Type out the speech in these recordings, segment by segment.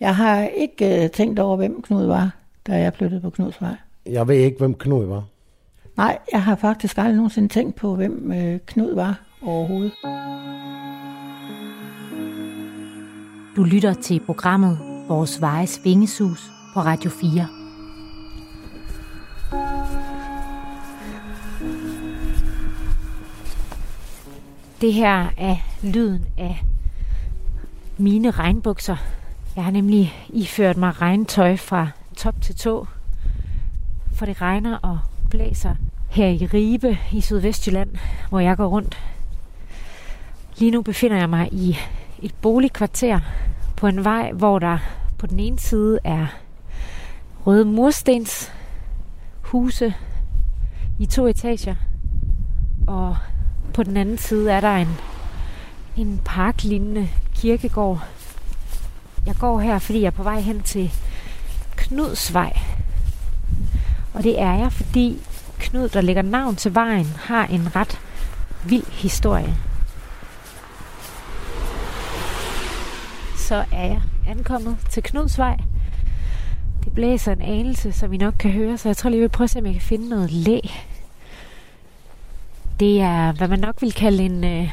Jeg har ikke uh, tænkt over, hvem Knud var, da jeg flyttede på Knudsvej. Jeg ved ikke, hvem Knud var. Nej, jeg har faktisk aldrig nogensinde tænkt på, hvem uh, Knud var overhovedet. Du lytter til programmet Vores Vejes Vingesus på Radio 4. Det her er lyden af mine regnbukser. Jeg har nemlig iført mig regntøj fra top til tå, for det regner og blæser her i Ribe i Sydvestjylland, hvor jeg går rundt. Lige nu befinder jeg mig i et boligkvarter på en vej, hvor der på den ene side er røde murstens huse i to etager, og på den anden side er der en, en parklignende kirkegård. Jeg går her, fordi jeg er på vej hen til Knudsvej. Og det er jeg, fordi Knud, der lægger navn til vejen, har en ret vild historie. Så er jeg ankommet til Knudsvej. Det blæser en anelse, som I nok kan høre, så jeg tror lige, jeg vil prøve at se, om jeg kan finde noget læ. Det er, hvad man nok vil kalde en øh,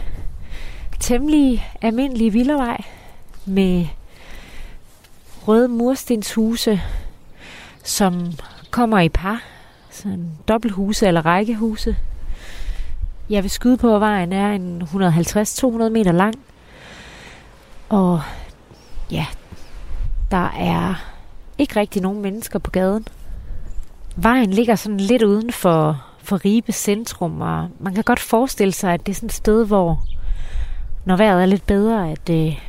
temmelig almindelig villavej med røde murstenshuse, som kommer i par. Sådan dobbelthuse eller rækkehuse. Jeg vil skyde på, at vejen er en 150-200 meter lang. Og ja, der er ikke rigtig nogen mennesker på gaden. Vejen ligger sådan lidt uden for, for Ribe centrum, og man kan godt forestille sig, at det er sådan et sted, hvor når vejret er lidt bedre, at øh,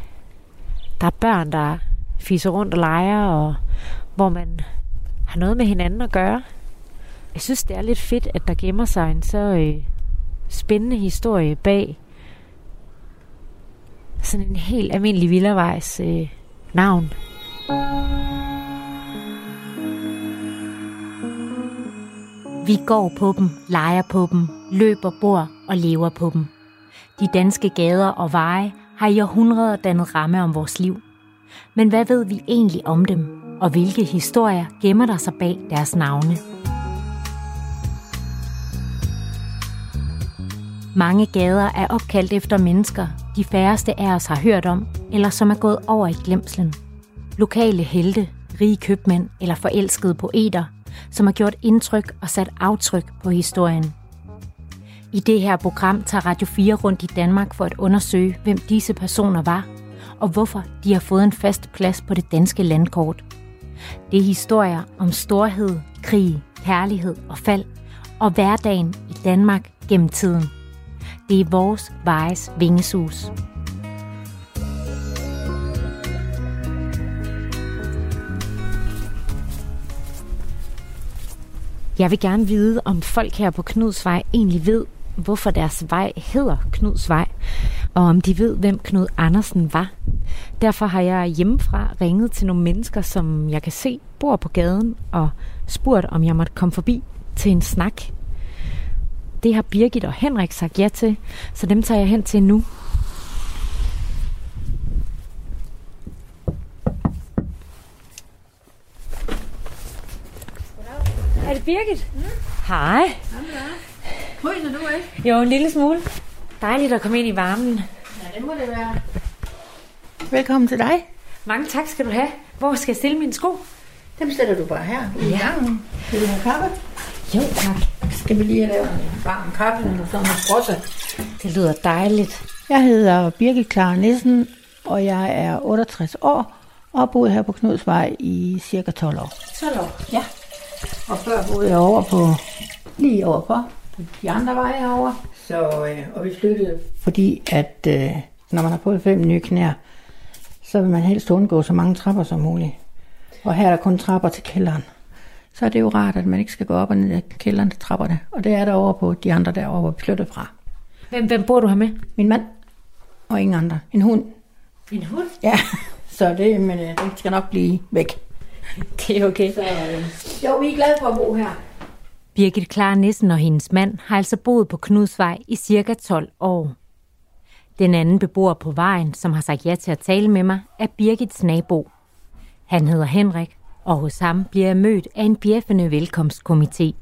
der er børn, der fiser rundt og leger, og hvor man har noget med hinanden at gøre. Jeg synes, det er lidt fedt, at der gemmer sig en så øh, spændende historie bag sådan en helt almindelig villavejs øh, navn. Vi går på dem, leger på dem, løber, bor og lever på dem. De danske gader og veje har i århundreder dannet ramme om vores liv. Men hvad ved vi egentlig om dem, og hvilke historier gemmer der sig bag deres navne? Mange gader er opkaldt efter mennesker, de færreste af os har hørt om, eller som er gået over i glemslen. Lokale helte, rige købmænd eller forelskede poeter, som har gjort indtryk og sat aftryk på historien. I det her program tager Radio 4 rundt i Danmark for at undersøge, hvem disse personer var, og hvorfor de har fået en fast plads på det danske landkort. Det er historier om storhed, krig, kærlighed og fald, og hverdagen i Danmark gennem tiden. Det er vores vejes vingesus. Jeg vil gerne vide, om folk her på Knudsvej egentlig ved, hvorfor deres vej hedder Knudsvej, og om de ved, hvem Knud Andersen var. Derfor har jeg hjemmefra ringet til nogle mennesker, som jeg kan se bor på gaden, og spurgt, om jeg måtte komme forbi til en snak. Det har Birgit og Henrik sagt ja til, så dem tager jeg hen til nu. Er det Birgit? Mm. Hej. Fryser du ikke? Jo, en lille smule. Dejligt at komme ind i varmen. Ja, det må det være. Velkommen til dig. Mange tak skal du have. Hvor skal jeg stille mine sko? Dem sætter du bare her i Ja. gangen. Vil du have kaffe? Jo, tak. Skal vi lige have lavet en varm kaffe eller sådan noget frosse? Det lyder dejligt. Jeg hedder Birgit Klar Nissen, og jeg er 68 år og har boet her på Knudsvej i cirka 12 år. 12 år. Ja. Og før boede jeg over på, lige overfor, på de andre veje herovre. Så, øh, og vi flyttede, fordi at øh, når man har fået fem nye knæer, så vil man helst undgå så mange trapper som muligt. Og her er der kun trapper til kælderen. Så er det jo rart, at man ikke skal gå op og ned af kælderen til trapperne. Og det er der over på de andre derovre, hvor vi flyttede fra. Hvem, hvem bor du her med? Min mand og ingen andre. En hund. En hund. Ja, så det, men øh, den skal nok blive væk. Det er okay. Så, øh, jo, vi er glade for at bo her. Birgit Klar Nissen og hendes mand har altså boet på Knudsvej i cirka 12 år. Den anden beboer på vejen, som har sagt ja til at tale med mig, er Birgits nabo. Han hedder Henrik, og hos ham bliver jeg mødt af en bjeffende velkomstkomité.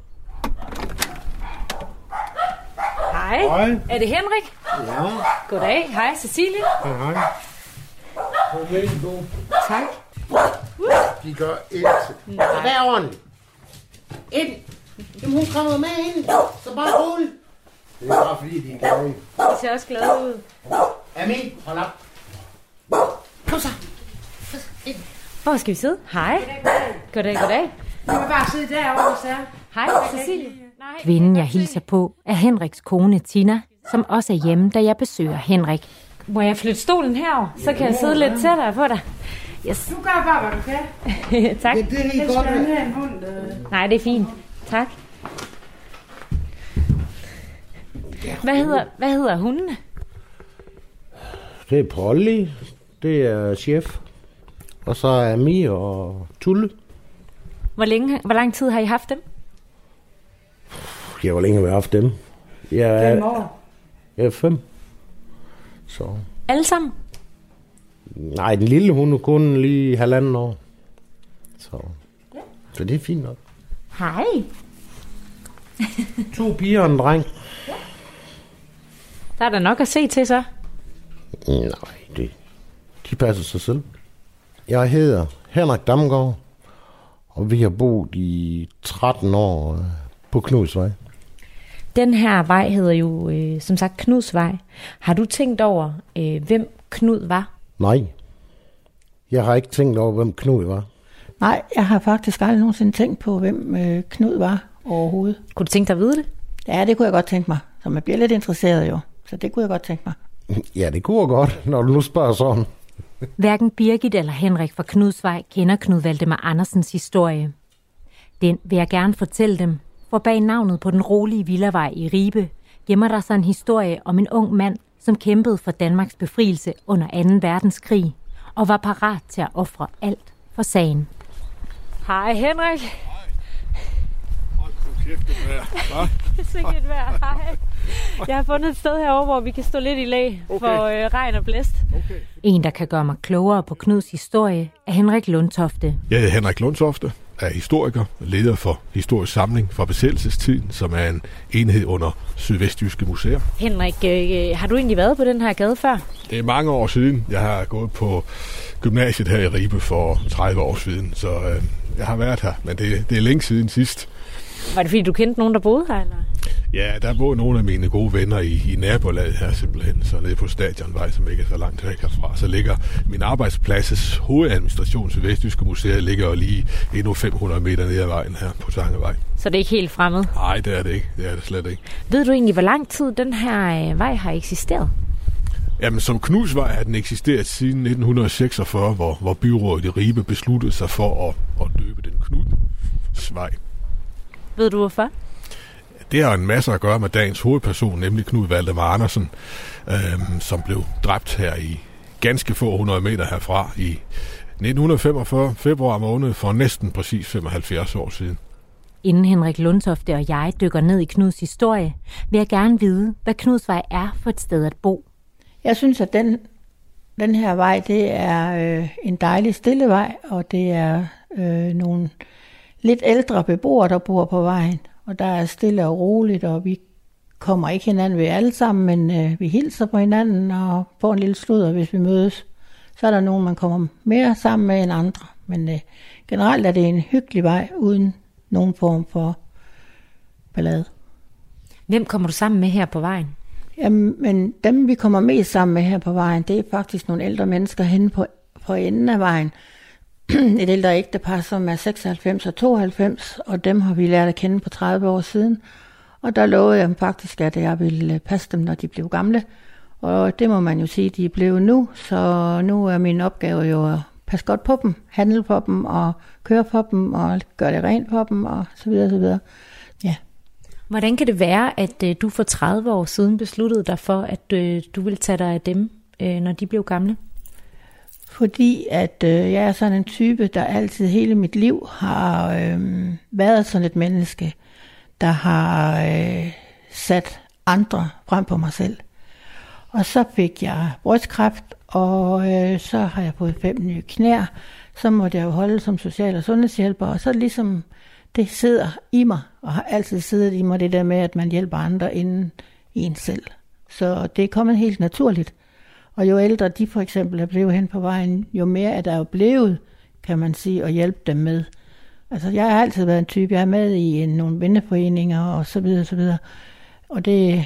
Hej. Hej. Er det Henrik? Ja, Goddag. Hej, Cecilie. hej hej. Tak. De gør et. Så der er ordentligt. Ind. Jamen, hun kommer med ind. Så bare rul. Det er bare fordi, de er glade. Det ser også glad ud. Amin, hold op. Kom så. Hvor skal vi sidde? Hej. Goddag, goddag. Du kan bare sidde derovre, så. Hej, Cecilie. Kvinden, jeg hilser på, er Henriks kone Tina, som også er hjemme, da jeg besøger Henrik. Må jeg flytte stolen herover, så kan jeg sidde lidt tættere på dig? Yes. Du gør bare, hvad du kan. tak. Ja, det er helt Helst godt. øh. Nej, det er fint. Tak. Hvad hedder, hvad hedder hundene? Det er Polly. Det er chef. Og så er Mi og Tulle. Hvor, længe, hvor lang tid har I haft dem? Jeg hvor længe har vi haft dem? Jeg Fem er, år. jeg er fem. Så. Alle sammen? Nej, den lille hun er kun lige halvanden år. Så, så det er fint nok. Hej. To piger og en dreng. Der er der nok at se til så. Nej, det, de passer sig selv. Jeg hedder Henrik Damgaard, og vi har boet i 13 år øh, på Knudsvej. Den her vej hedder jo øh, som sagt Knudsvej. Har du tænkt over, øh, hvem Knud var? Nej, jeg har ikke tænkt over, hvem Knud var. Nej, jeg har faktisk aldrig nogensinde tænkt på, hvem øh, Knud var overhovedet. Kunne du tænke dig at vide det? Ja, det kunne jeg godt tænke mig. Så man bliver lidt interesseret jo. Så det kunne jeg godt tænke mig. Ja, det kunne jeg godt, når du spørger sådan. Hverken Birgit eller Henrik fra Knudsvej kender Knud Valdemar Andersens historie. Den vil jeg gerne fortælle dem, for bag navnet på den rolige villavej i Ribe gemmer der sig en historie om en ung mand, som kæmpede for Danmarks befrielse under 2. verdenskrig og var parat til at ofre alt for sagen. Hej Henrik. Hold nu kæft, det. Hva? Sikkert vejr. Hej. Jeg har fundet et sted herovre, hvor vi kan stå lidt i lag Okay. for øh, regn og blæst. Okay. En, der kan gøre mig klogere på Knuds historie, er Henrik Lundtofte. Jeg hedder Henrik Lundtofte, er historiker, leder for Historisk Samling fra besættelsestiden, som er en enhed under Sydvestjyske Museer. Henrik, øh, har du egentlig været på den her gade før? Det er mange år siden. Jeg har gået på gymnasiet her i Ribe for 30 år siden, så øh, jeg har været her, men det, det er længe siden sidst. Var det fordi, du kendte nogen, der boede her? Eller? Ja, der bor nogle af mine gode venner i, i nabolaget her simpelthen, så nede på Stadionvej, som ikke er så langt væk herfra, så ligger min arbejdspladses hovedadministration til Vestjyske Museet ligger jo lige endnu 500 meter ned ad vejen her på Tangevej. Så det er ikke helt fremmed. Nej, det er det ikke. Det er det slet ikke. Ved du egentlig, hvor lang tid den her øh, vej har eksisteret? Jamen, som Knudsvej har den eksisteret siden 1946, hvor, hvor byrådet i Ribe besluttede sig for at, at døbe den Knudsvej. Ved du hvorfor? Det har en masse at gøre med dagens hovedperson, nemlig Knud Valdemar Andersen, øhm, som blev dræbt her i ganske få hundrede meter herfra i 1945, februar måned, for næsten præcis 75 år siden. Inden Henrik Lundtofte og jeg dykker ned i Knuds historie, vil jeg gerne vide, hvad Knudsvej er for et sted at bo. Jeg synes, at den, den her vej, det er øh, en dejlig stille vej, og det er øh, nogle lidt ældre beboere, der bor på vejen. Og der er stille og roligt, og vi kommer ikke hinanden ved alle sammen, men øh, vi hilser på hinanden og får en lille sludder, hvis vi mødes. Så er der nogen, man kommer mere sammen med end andre. Men øh, generelt er det en hyggelig vej, uden nogen form for ballade. Hvem kommer du sammen med her på vejen? Jamen, men dem vi kommer mest sammen med her på vejen, det er faktisk nogle ældre mennesker henne på, på enden af vejen. Et ældre ægtepar, som er 96 og 92, og dem har vi lært at kende på 30 år siden. Og der lovede jeg dem faktisk, at jeg ville passe dem, når de blev gamle. Og det må man jo sige, de er blevet nu, så nu er min opgave jo at passe godt på dem, handle på dem og køre på dem og gøre det rent på dem og så videre, så videre. Ja. Hvordan kan det være, at øh, du for 30 år siden besluttede dig for, at øh, du ville tage dig af dem, øh, når de blev gamle? Fordi at øh, jeg er sådan en type, der altid hele mit liv har øh, været sådan et menneske, der har øh, sat andre frem på mig selv. Og så fik jeg brystkræft, og øh, så har jeg fået fem nye knæer. så måtte jeg jo holde som social- og sundhedshjælper, og så ligesom det sidder i mig, og har altid siddet i mig det der med, at man hjælper andre inden en selv. Så det er kommet helt naturligt. Og jo ældre de for eksempel er blevet hen på vejen, jo mere er der jo blevet, kan man sige, at hjælpe dem med. Altså, jeg har altid været en type, jeg er med i en, nogle venneforeninger og så videre, og så videre. Og det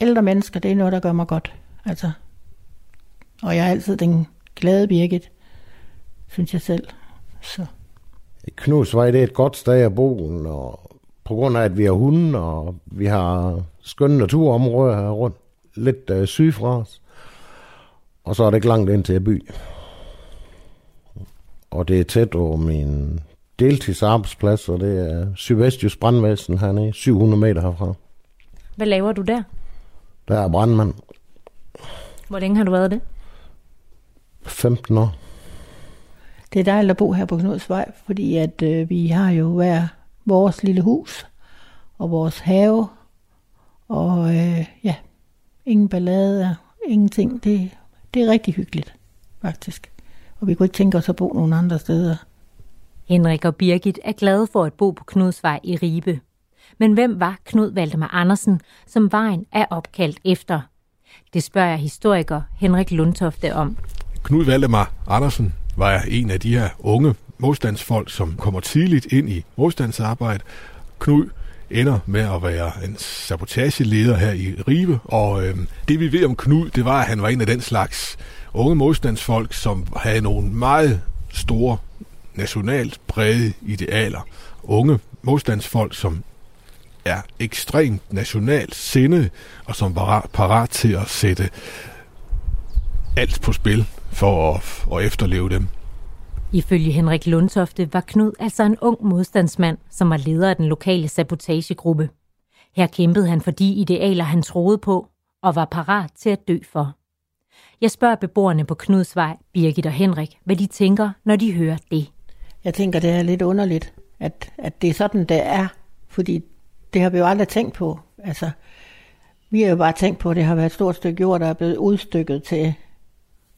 ældre mennesker, det er noget, der gør mig godt. Altså, og jeg er altid den glade Birgit, synes jeg selv. Så. Knudsvej, det er et godt sted at bo, og på grund af, at vi har hunde, og vi har skønne naturområder her rundt, lidt øh, syd fra os. Og så er det ikke langt ind til by. Og det er tæt på min deltidsarbejdsplads, og det er Sydvestjysk Brandvæsen hernede, 700 meter herfra. Hvad laver du der? Der er brandmand. Hvor længe har du været det? 15 år. Det er dejligt at bo her på Knudsvej, fordi at øh, vi har jo hver vores lille hus og vores have, og øh, ja, ingen ballade, ingenting. Det, det er rigtig hyggeligt, faktisk. Og vi kunne ikke tænke os at bo nogen andre steder. Henrik og Birgit er glade for at bo på Knudsvej i Ribe. Men hvem var Knud Valdemar Andersen, som vejen er opkaldt efter? Det spørger jeg historiker Henrik Lundtofte om. Knud Valdemar Andersen var en af de her unge modstandsfolk, som kommer tidligt ind i modstandsarbejde. Knud ender med at være en sabotageleder her i Ribe, og øh, det vi ved om Knud, det var, at han var en af den slags unge modstandsfolk, som havde nogle meget store nationalt brede idealer. Unge modstandsfolk, som er ekstremt nationalt sindede, og som var parat til at sætte alt på spil for at, at efterleve dem. Ifølge Henrik Lundtofte var Knud altså en ung modstandsmand, som var leder af den lokale sabotagegruppe. Her kæmpede han for de idealer, han troede på, og var parat til at dø for. Jeg spørger beboerne på Knudsvej, Birgit og Henrik, hvad de tænker, når de hører det. Jeg tænker, det er lidt underligt, at, at det er sådan, det er, fordi det har vi jo aldrig tænkt på. Altså, vi har jo bare tænkt på, at det har været et stort stykke jord, der er blevet udstykket til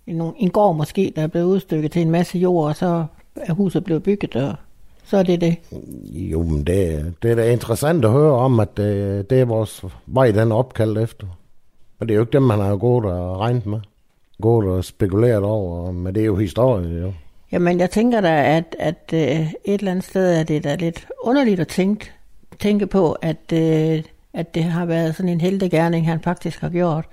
en, en gård måske, der er blevet udstykket til en masse jord, og så er huset blevet bygget, og så er det det. Jo, men det, det er da interessant at høre om, at det, det er vores vej, den er opkaldt efter. Men det er jo ikke dem, man har gået og regnet med. Gået og spekuleret over, men det er jo historie, jo. Jamen, jeg tænker da, at, at uh, et eller andet sted er det da lidt underligt at tænke, tænke på, at, uh, at det har været sådan en heldegærning, han faktisk har gjort.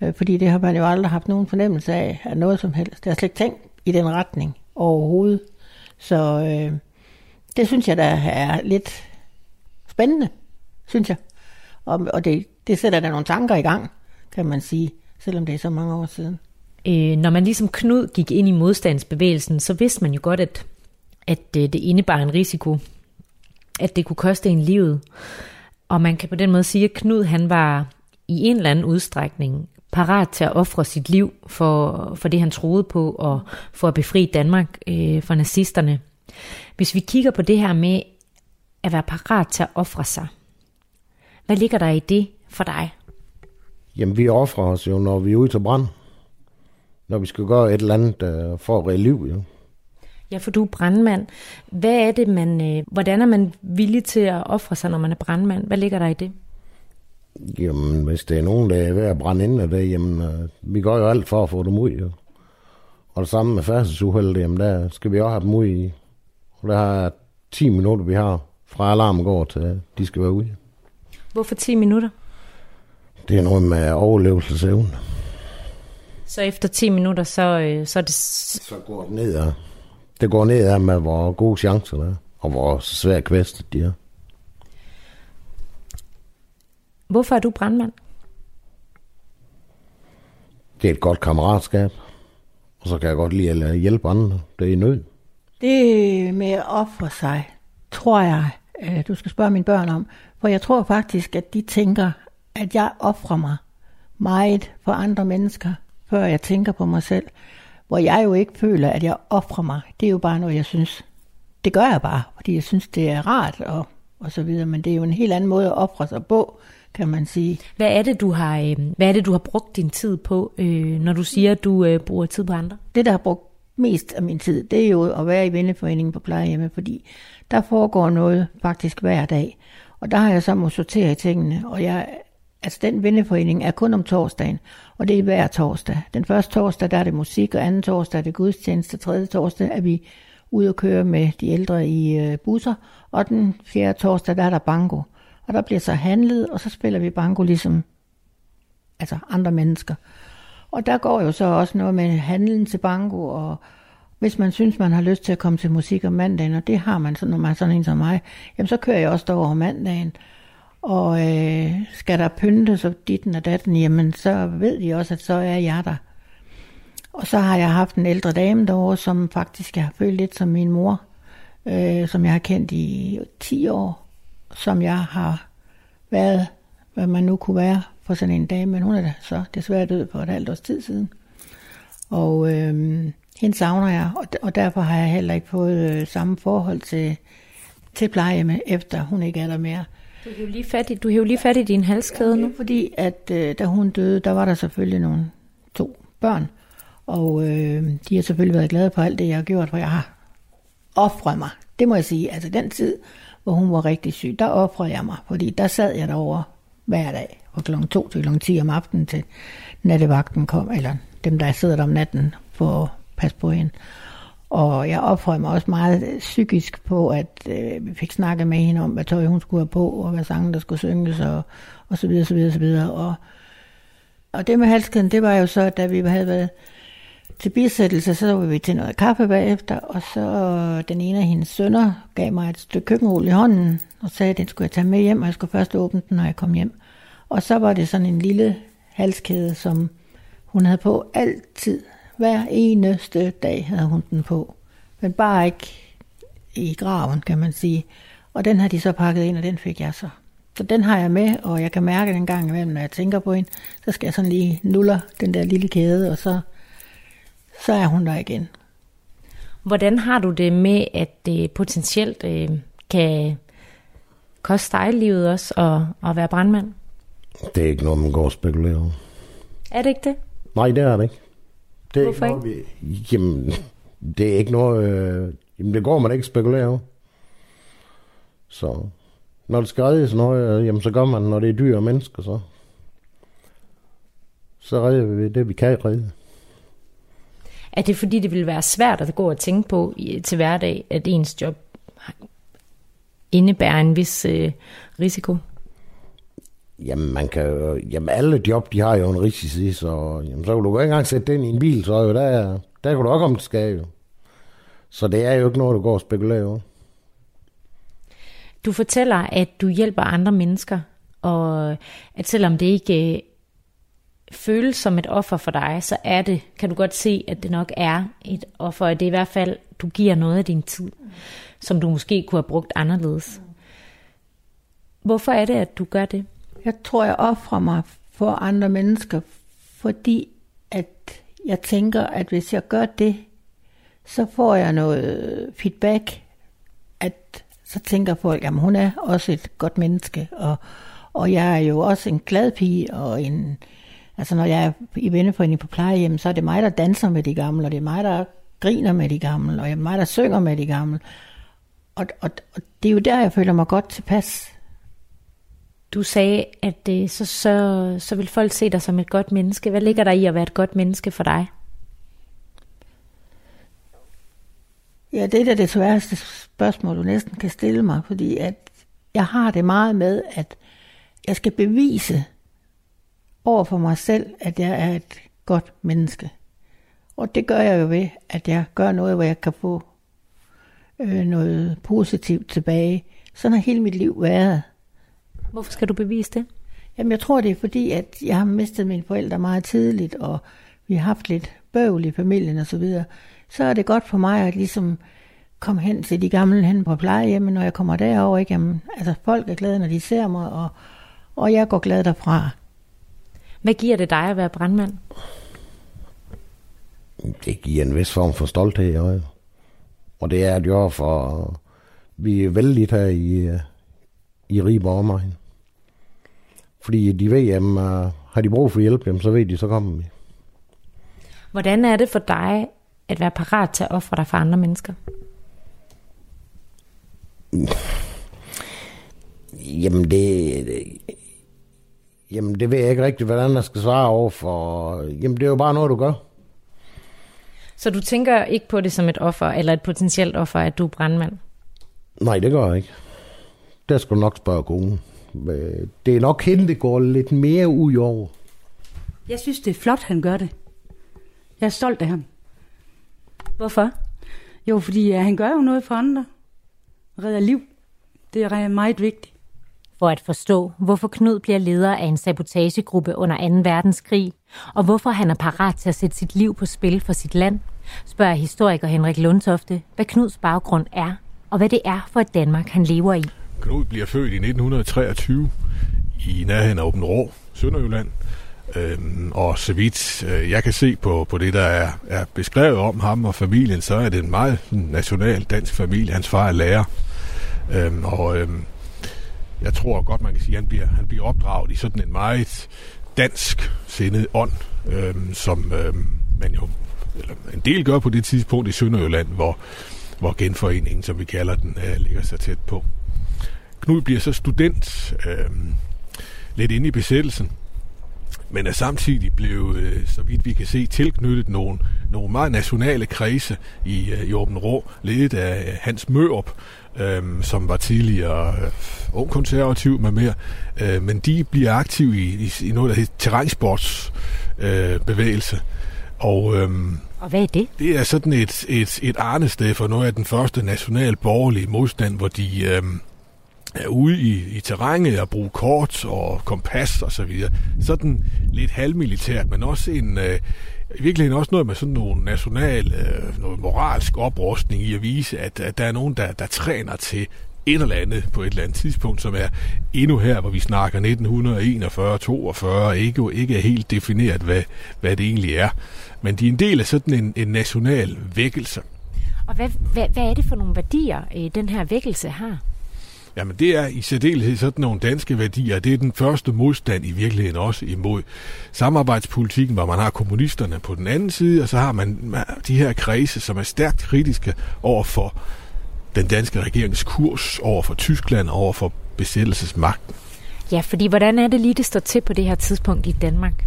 Øh, fordi det har man jo aldrig haft nogen fornemmelse af, af noget som helst. Jeg har slet ikke tænkt i den retning overhovedet. Så øh, det synes jeg der er lidt spændende, synes jeg. Og, og det, det sætter da nogle tanker i gang, kan man sige, selvom det er så mange år siden øh, når man ligesom Knud gik ind i modstandsbevægelsen, så vidste man jo godt, at, at øh, det indebar en risiko, at det kunne koste en livet. Og man kan på den måde sige, at Knud han var i en eller anden udstrækning parat til at ofre sit liv for, for det, han troede på, og for at befri Danmark øh, fra nazisterne. Hvis vi kigger på det her med at være parat til at ofre sig, hvad ligger der i det for dig? Jamen, vi offrer os jo, når vi er ude til brand når vi skal gøre et eller andet uh, for at redde liv. Jo. Ja, for du er brandmand. Hvad er det, man, øh, hvordan er man villig til at ofre sig, når man er brandmand? Hvad ligger der i det? Jamen, hvis det er nogen, der er ved at brænde ind af det, jamen, uh, vi gør jo alt for at få dem ud. Jo. Og det samme med færdselsuheld, jamen, der skal vi også have dem ud i. Og der er 10 minutter, vi har fra alarmen går til, de skal være ude. Hvorfor 10 minutter? Det er noget med overlevelsesevne. Så efter 10 minutter, så, øh, så er det... Så går det ned af. Det går ned af med, hvor gode chancer der er, og hvor svært kvæstet de er. Hvorfor er du brandmand? Det er et godt kammeratskab. Og så kan jeg godt lide at hjælpe andre. Det er i nød. Det med at ofre sig, tror jeg, øh, du skal spørge mine børn om. For jeg tror faktisk, at de tænker, at jeg offrer mig meget for andre mennesker før jeg tænker på mig selv. Hvor jeg jo ikke føler, at jeg offrer mig. Det er jo bare noget, jeg synes. Det gør jeg bare, fordi jeg synes, det er rart og, og så videre. Men det er jo en helt anden måde at ofre sig på, kan man sige. Hvad er det, du har, øh, hvad er det, du har brugt din tid på, øh, når du siger, at du øh, bruger tid på andre? Det, der har brugt mest af min tid, det er jo at være i venneforeningen på plejehjemmet, fordi der foregår noget faktisk hver dag. Og der har jeg så må sortere i tingene, og jeg, altså den venneforening er kun om torsdagen, og det er hver torsdag. Den første torsdag, der er det musik, og anden torsdag er det gudstjeneste, tredje torsdag er vi ude og køre med de ældre i øh, busser, og den fjerde torsdag, der er der banko. Og der bliver så handlet, og så spiller vi banko ligesom altså andre mennesker. Og der går jo så også noget med handlen til banko, og hvis man synes, man har lyst til at komme til musik om mandagen, og det har man, så, når man er sådan en som mig, jamen så kører jeg også over mandagen. Og øh, skal der pyntes og ditten og datten, jamen så ved de også, at så er jeg der. Og så har jeg haft en ældre dame derovre, som faktisk jeg har følt lidt som min mor, øh, som jeg har kendt i 10 år, som jeg har været, hvad man nu kunne være for sådan en dame, men hun er da så desværre død for et halvt års tid siden. Og øh, hende savner jeg, og, og derfor har jeg heller ikke fået øh, samme forhold til, til plejehjemmet, efter hun ikke er der mere. Du er jo lige fat i, du er jo lige fat i din halskæde nu. Fordi at øh, da hun døde, der var der selvfølgelig nogle to børn, og øh, de har selvfølgelig været glade for alt det, jeg har gjort, for jeg har offret mig. Det må jeg sige. Altså den tid, hvor hun var rigtig syg, der offrede jeg mig, fordi der sad jeg derovre hver dag fra kl. 2 til kl. 10 om aftenen til nattevagten kom, eller dem, der sidder der om natten for at passe på hende. Og jeg opfrøjer mig også meget psykisk på, at øh, vi fik snakket med hende om, hvad tøj hun skulle have på, og hvad sangen der skulle synges, og, og så videre, så videre, så videre. Og, og det med halskæden, det var jo så, da vi havde været til bisættelse, så var vi til noget kaffe bagefter, og så øh, den ene af hendes sønner gav mig et stykke køkkenrulle i hånden, og sagde, at den skulle jeg tage med hjem, og jeg skulle først åbne den, når jeg kom hjem. Og så var det sådan en lille halskæde, som hun havde på altid. Hver eneste dag havde hun den på. Men bare ikke i graven, kan man sige. Og den har de så pakket ind, og den fik jeg så. Så den har jeg med, og jeg kan mærke den gang imellem, når jeg tænker på en, så skal jeg sådan lige nuller den der lille kæde, og så, så er hun der igen. Hvordan har du det med, at det potentielt øh, kan koste dig livet også at, at være brandmand? Det er ikke noget, man går og spekulerer over. Er det ikke det? Nej, det er det ikke. Det er Hvorfor ikke? Noget, vi, jamen, det er ikke noget... Øh, jamen, det går man ikke spekulere over. Så når det skal reddes noget, øh, jamen, så gør man, når det er dyr og mennesker, så, så redder vi det, vi kan redde. Er det fordi, det vil være svært at gå og tænke på til hverdag, at ens job indebærer en vis øh, risiko? Jamen, man kan jamen, alle job, de har jo en risici, så, jamen, så kan du ikke engang sætte den i en bil, så jo der, der kan du også komme til skade, jo. Så det er jo ikke noget, du går og spekulerer over. Du fortæller, at du hjælper andre mennesker, og at selvom det ikke føles som et offer for dig, så er det, kan du godt se, at det nok er et offer, og det er i hvert fald, du giver noget af din tid, som du måske kunne have brugt anderledes. Hvorfor er det, at du gør det? Jeg tror, jeg offrer mig for andre mennesker, fordi at jeg tænker, at hvis jeg gør det, så får jeg noget feedback, at så tænker folk, at hun er også et godt menneske, og, og jeg er jo også en glad pige, og en, altså når jeg er i venneforening på plejehjem, så er det mig, der danser med de gamle, og det er mig, der griner med de gamle, og det er mig, der synger med de gamle. Og, og, og det er jo der, jeg føler mig godt tilpas. Du sagde, at det, så, så, så vil folk se dig som et godt menneske. Hvad ligger der i at være et godt menneske for dig? Ja, det er da det sværeste spørgsmål, du næsten kan stille mig, fordi at jeg har det meget med, at jeg skal bevise over for mig selv, at jeg er et godt menneske. Og det gør jeg jo ved, at jeg gør noget, hvor jeg kan få øh, noget positivt tilbage. Sådan har hele mit liv været. Hvorfor skal du bevise det? Jamen, jeg tror, det er fordi, at jeg har mistet mine forældre meget tidligt, og vi har haft lidt bøvl i familien og så videre. Så er det godt for mig at ligesom komme hen til de gamle hen på plejehjemmet, når jeg kommer derover. Ikke? Jamen, altså, folk er glade, når de ser mig, og, og jeg går glad derfra. Hvad giver det dig at være brandmand? Det giver en vis form for stolthed, jo. Og det er det jo for... Vi er vældig her i, øh, i Ribe omegn. Fordi de ved, at uh, har de brug for hjælp, jamen, så ved de, så kommer vi. Hvordan er det for dig at være parat til at ofre dig for andre mennesker? Jamen det, jamen det ved jeg ikke rigtigt, hvordan jeg skal svare over for. Jamen det er jo bare noget, du gør. Så du tænker ikke på det som et offer, eller et potentielt offer, at du er brandmand? Nej, det gør jeg ikke. Der skal du nok spørge konen. Det er nok hende, det går lidt mere ud over. Jeg synes, det er flot, han gør det. Jeg er stolt af ham. Hvorfor? Jo, fordi ja, han gør jo noget for andre. Redder liv. Det er meget vigtigt. For at forstå, hvorfor Knud bliver leder af en sabotagegruppe under 2. verdenskrig, og hvorfor han er parat til at sætte sit liv på spil for sit land, spørger historiker Henrik Lundtofte, hvad Knuds baggrund er, og hvad det er for et Danmark, han lever i. Knud bliver født i 1923 i nærheden af Åben Rå, Sønderjylland. Øhm, og så vidt øh, jeg kan se på, på det, der er, er beskrevet om ham og familien, så er det en meget national dansk familie. Hans far er lærer. Øhm, og øhm, jeg tror godt, man kan sige, at han bliver, han bliver opdraget i sådan en meget dansk sindet ånd, øhm, som øhm, man jo eller en del gør på det tidspunkt i Sønderjylland, hvor, hvor genforeningen, som vi kalder den, øh, ligger så tæt på. Knud bliver så student øh, lidt inde i besættelsen, men er samtidig blevet, øh, så vidt vi kan se, tilknyttet nogle, nogle meget nationale kredse i, øh, i Åben Rå, ledet af øh, Hans Mørup, øh, som var tidligere øh, ung konservativ med mere, øh, men de bliver aktive i, i, i noget, der hedder terrænsportsbevægelse. Øh, og, øhm, og hvad er det? Det er sådan et, et, et arnested for noget af den første national borgerlige modstand, hvor de øhm, er ude i, i terrænet og bruge kort og kompas og så videre. Sådan lidt halvmilitært, men også en, øh, i virkeligheden også noget med sådan nogle national, øh, noget moralsk oprustning i at vise, at, at der er nogen, der, der træner til et eller andet på et eller andet tidspunkt, som er endnu her, hvor vi snakker 1941, 42, ikke, ikke er helt defineret, hvad, hvad det egentlig er. Men de er en del af sådan en, en national vækkelse. Og hvad, hvad, hvad er det for nogle værdier, øh, den her vækkelse har? Jamen det er i særdeleshed sådan nogle danske værdier. Det er den første modstand i virkeligheden også imod samarbejdspolitikken, hvor man har kommunisterne på den anden side, og så har man de her kredse, som er stærkt kritiske over for den danske regerings kurs over for Tyskland, over for besættelsesmagten. Ja, fordi hvordan er det lige, det står til på det her tidspunkt i Danmark?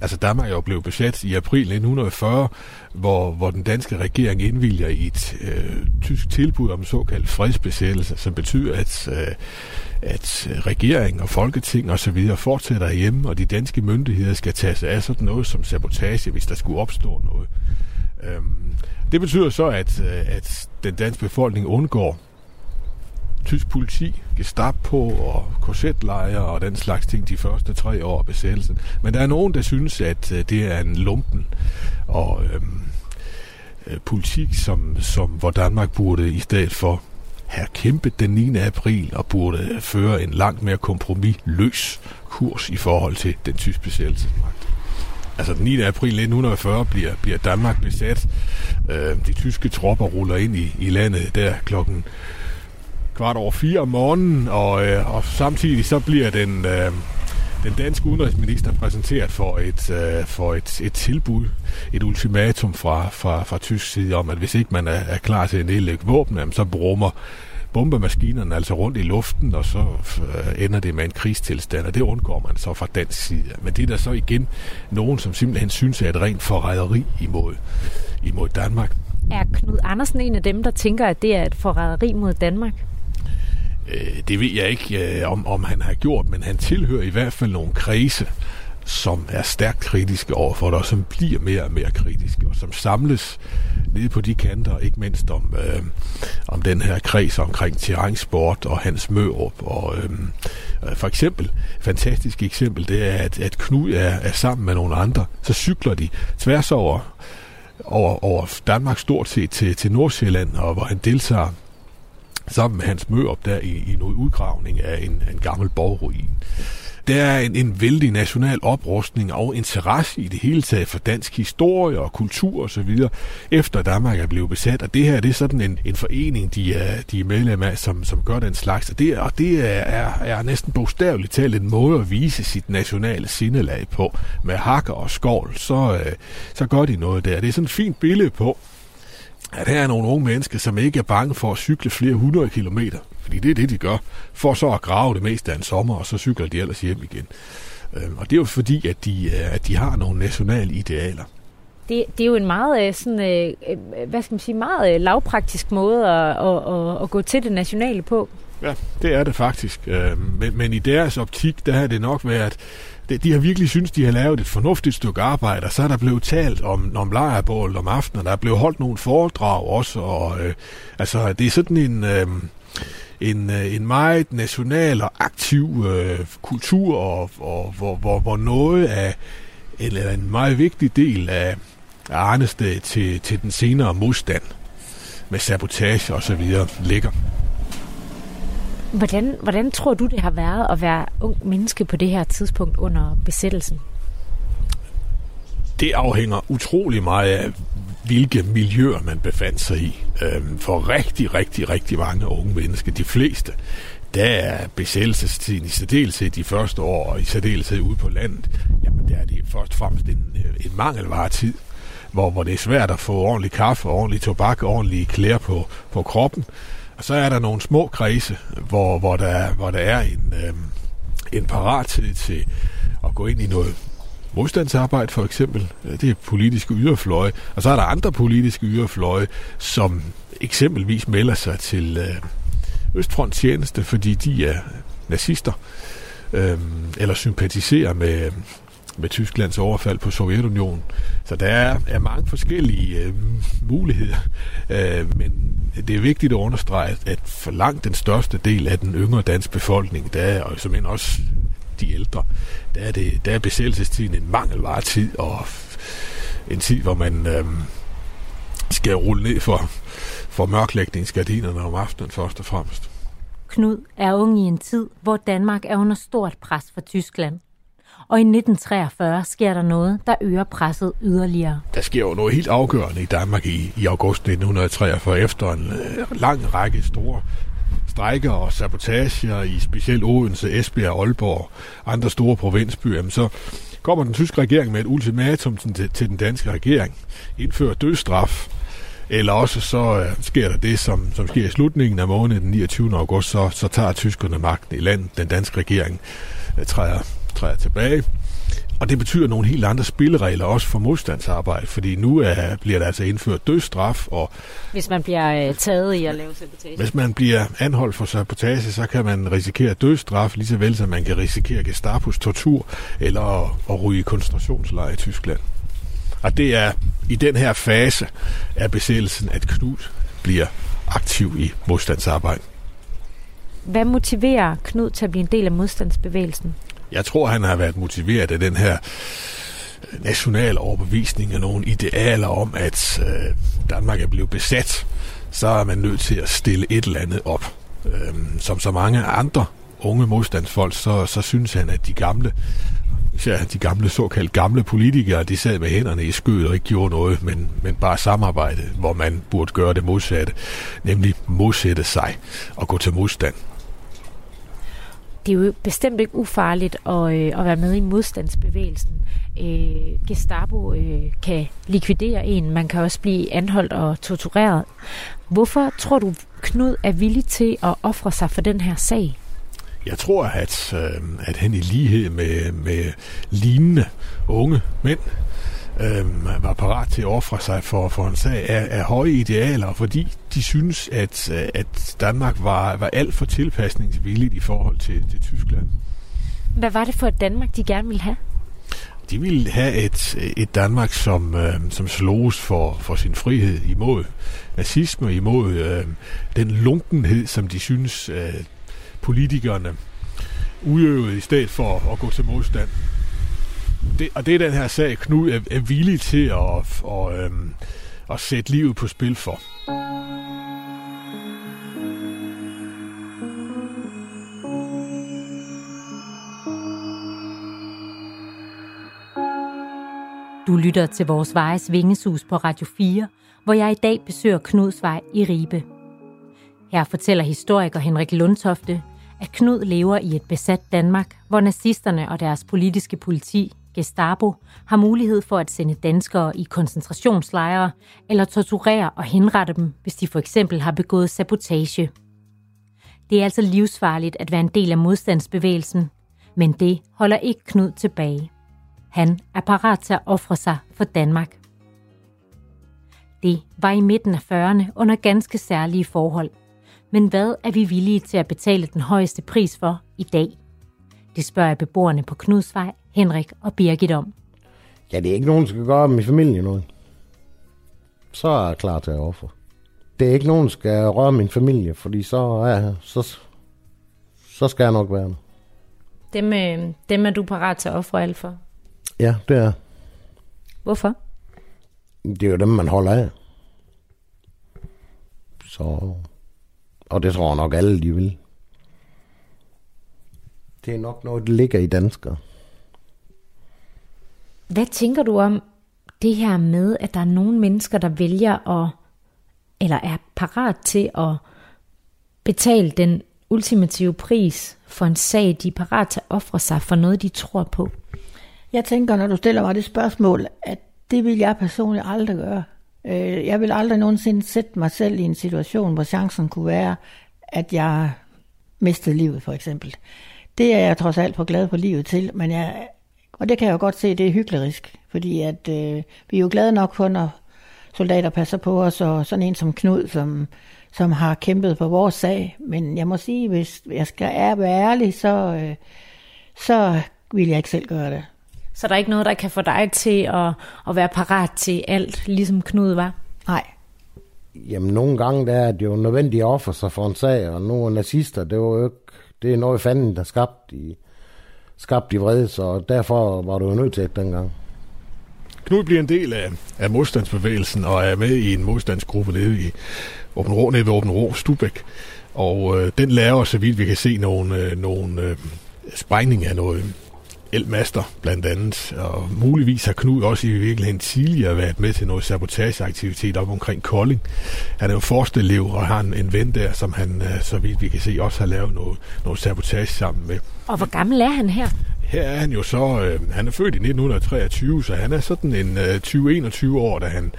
Altså Danmark er jo blevet besat i april 1940, hvor, hvor den danske regering indvilger i et øh, tysk tilbud om såkaldt fredsbesættelse, som betyder, at, øh, at regering og folketing og så videre fortsætter hjemme, og de danske myndigheder skal tage sig af sådan noget som sabotage, hvis der skulle opstå noget. Øhm, det betyder så, at, øh, at den danske befolkning undgår tysk politi, Gestapo og korsetlejre og den slags ting de første tre år af besættelsen. Men der er nogen, der synes, at øh, det er en lumpen og øhm, øh, politik, som, som, hvor Danmark burde i stedet for have kæmpet den 9. april og burde føre en langt mere kompromisløs kurs i forhold til den tyske besættelsesmagt. Altså den 9. april 1940 bliver, bliver Danmark besat. Øh, de tyske tropper ruller ind i, i landet der klokken kvart over fire om morgenen, og, øh, og samtidig så bliver den, øh, den danske udenrigsminister præsenteret for et, øh, for et, et tilbud, et ultimatum fra, fra, fra tysk side om, at hvis ikke man er, er klar til at nedlægge våben, så brummer bombemaskinerne altså rundt i luften, og så øh, ender det med en krigstilstand, og det undgår man så fra dansk side. Men det er der så igen nogen, som simpelthen synes er et rent forræderi imod, imod Danmark. Er Knud Andersen en af dem, der tænker, at det er et forræderi mod Danmark? Øh, det ved jeg ikke, øh, om, om han har gjort, men han tilhører i hvert fald nogle kredse, som er stærkt kritiske overfor det, og som bliver mere og mere kritiske, og som samles nede på de kanter, ikke mindst om, øh, om den her kreds omkring terrænsport og hans mørup. Og, øhm, øh, for eksempel, fantastisk eksempel, det er, at, at Knud er, er sammen med nogle andre, så cykler de tværs over, over, over Danmark stort set til, til Nordsjælland, og hvor han deltager sammen med hans mø op der i, i noget udgravning af en, en gammel borgruin. der er en, en vældig national oprustning og interesse i det hele taget for dansk historie og kultur osv., efter Danmark er blevet besat. Og det her det er sådan en, en forening, de er, de er medlem af, som, som gør den slags. Og det, og det er, er, er næsten bogstaveligt talt en måde at vise sit nationale sindelag på. Med hakker og skål, så, øh, så gør de noget der. Det er sådan et fint billede på, at her er nogle unge mennesker, som ikke er bange for at cykle flere hundrede kilometer. Fordi det er det, de gør. For så at grave det meste af en sommer, og så cykler de ellers hjem igen. Øhm, og det er jo fordi, at de, øh, at de har nogle nationale idealer. Det, det er jo en meget, øh, sådan, øh, hvad skal man sige, meget lavpraktisk måde at, at, at, at gå til det nationale på. Ja, det er det faktisk. Øhm, men, men i deres optik, der har det nok været, de har virkelig synes, de har lavet et fornuftigt stykke arbejde, og så er der blevet talt om, om lejrebål om aftenen, der er blevet holdt nogle foredrag også, og øh, altså, det er sådan en... Øh, en, øh, en meget national og aktiv øh, kultur, og, og hvor, hvor, hvor noget af, eller en meget vigtig del af Arnested til, til den senere modstand med sabotage og så videre ligger. Hvordan, hvordan tror du, det har været at være ung menneske på det her tidspunkt under besættelsen? Det afhænger utrolig meget af, hvilke miljøer man befandt sig i. Øhm, for rigtig, rigtig, rigtig mange unge mennesker, de fleste, der er besættelsestiden i særdeleshed de første år, og i særdeleshed ude på landet, jamen der er det først og fremmest en, øh, en mangelvaretid, hvor, hvor det er svært at få ordentlig kaffe, ordentlig tobak, ordentlige klæder på, på kroppen. Og så er der nogle små kredse, hvor, hvor, der, hvor der er en, øh, en parathed til at gå ind i noget modstandsarbejde for eksempel. Det er politiske yderfløje. Og så er der andre politiske yderfløje, som eksempelvis melder sig til øh, Østfronttjeneste, fordi de er nazister, øh, eller sympatiserer med, med Tysklands overfald på Sovjetunionen. Så der er, er mange forskellige øh, muligheder, øh, men det er vigtigt at understrege, at for langt den største del af den yngre danske befolkning, der er, og som også de ældre, der er, det, der er besættelsestiden en mangelvaretid, og en tid, hvor man øh, skal rulle ned for, for mørklægningsgardinerne om aftenen først og fremmest. Knud er ung i en tid, hvor Danmark er under stort pres fra Tyskland. Og i 1943 sker der noget, der øger presset yderligere. Der sker jo noget helt afgørende i Danmark i, i august 1943 efter en øh, lang række store strejker og sabotager i specielt Odense, Esbjerg, Aalborg og andre store provinsbyer, så kommer den tyske regering med et ultimatum til, til den danske regering. Indfører dødsstraf. Eller også så øh, sker der det, som, som sker i slutningen af måneden den 29. august, så, så tager tyskerne magten i landet. Den danske regering øh, træder, træder tilbage. Og det betyder nogle helt andre spilleregler også for modstandsarbejde, fordi nu er, bliver der altså indført dødsstraf. Og hvis man bliver øh, taget i at lave sabotage? Hvis man bliver anholdt for sabotage, så kan man risikere dødsstraf, lige så vel som man kan risikere Gestapos tortur eller at, at ryge i koncentrationslejre i Tyskland. Og det er i den her fase af besættelsen, at Knud bliver aktiv i modstandsarbejde. Hvad motiverer Knud til at blive en del af modstandsbevægelsen? Jeg tror, han har været motiveret af den her øh, national overbevisning og nogle idealer om, at øh, Danmark er blevet besat, så er man nødt til at stille et eller andet op. Øhm, som så mange andre unge modstandsfolk, så, så synes han, at de gamle ja, de gamle såkaldt gamle politikere, de sad med hænderne i skødet og ikke gjorde noget, men, men bare samarbejde, hvor man burde gøre det modsatte, nemlig modsætte sig og gå til modstand det er jo bestemt ikke ufarligt at, øh, at være med i modstandsbevægelsen. Øh, Gestapo øh, kan likvidere en, man kan også blive anholdt og tortureret. Hvorfor tror du, Knud er villig til at ofre sig for den her sag? Jeg tror, at, øh, at han i lighed med, med lignende unge mænd, øh, var parat til at ofre sig for, for en sag af, af høje idealer, fordi de synes, at, at Danmark var, var alt for tilpasningsvilligt i forhold til, til Tyskland. Hvad var det for et Danmark, de gerne ville have? De ville have et, et Danmark, som, øh, som sloges for, for sin frihed imod nazisme, imod øh, den lunkenhed, som de synes, øh, politikerne udøvede i stedet for at gå til modstand det, og det er den her sag, Knud er, er villig til at, og, øhm, at sætte livet på spil for. Du lytter til vores vejes vingesus på Radio 4, hvor jeg i dag besøger Knudsvej i Ribe. Her fortæller historiker Henrik Lundtofte, at Knud lever i et besat Danmark, hvor nazisterne og deres politiske politi Gestapo, har mulighed for at sende danskere i koncentrationslejre eller torturere og henrette dem, hvis de for eksempel har begået sabotage. Det er altså livsfarligt at være en del af modstandsbevægelsen, men det holder ikke Knud tilbage. Han er parat til at ofre sig for Danmark. Det var i midten af 40'erne under ganske særlige forhold. Men hvad er vi villige til at betale den højeste pris for i dag? Det spørger jeg beboerne på Knudsvej, Henrik og Birgit om. Ja, det er ikke nogen, der skal gøre med familie noget. Så er jeg klar til at ofre. Det er ikke nogen, der skal røre min familie, fordi så, er, så, så skal jeg nok være der. Dem, øh, dem er du parat til at ofre alt for? Ja, det er. Hvorfor? Det er jo dem, man holder af. Så... Og det tror jeg nok alle, de vil. Det er nok noget, der ligger i danskere. Hvad tænker du om det her med, at der er nogle mennesker, der vælger at, eller er parat til at betale den ultimative pris for en sag, de er parat til at ofre sig for noget, de tror på? Jeg tænker, når du stiller mig det spørgsmål, at det vil jeg personligt aldrig gøre. Øh, jeg vil aldrig nogensinde sætte mig selv i en situation, hvor chancen kunne være, at jeg mistede livet, for eksempel. Det er jeg trods alt for glad for livet til, men jeg, og det kan jeg jo godt se, det er hyklerisk, fordi at, øh, vi er jo glade nok for, når soldater passer på os, og sådan en som Knud, som, som har kæmpet for vores sag. Men jeg må sige, hvis jeg skal være ærlig, så, øh, så vil jeg ikke selv gøre det. Så der er ikke noget, der kan få dig til at, at være parat til alt, ligesom Knud var? Nej. Jamen, nogle gange der er det jo nødvendigt at ofre sig for en sag, og nogle nazister, det var jo ikke, det er noget fanden, der skabte i, skabte i vrede, så derfor var du jo nødt til det dengang. Knud bliver en del af, af modstandsbevægelsen og er med i en modstandsgruppe nede i Åben Rå, nede ved Åben Rå, Stubæk. Og øh, den laver, så vidt vi kan se, nogle, øh, nogle øh, sprængning af noget elmaster blandt andet, og muligvis har Knud også i virkeligheden tidligere været med til noget sabotageaktivitet op omkring Kolding. Han er jo forstelev og har en, en ven der, som han, øh, så vidt vi kan se, også har lavet noget, noget sabotage sammen med. Og hvor gammel er han her? Her er han jo så, øh, han er født i 1923, så han er sådan en øh, 20-21 år, da han,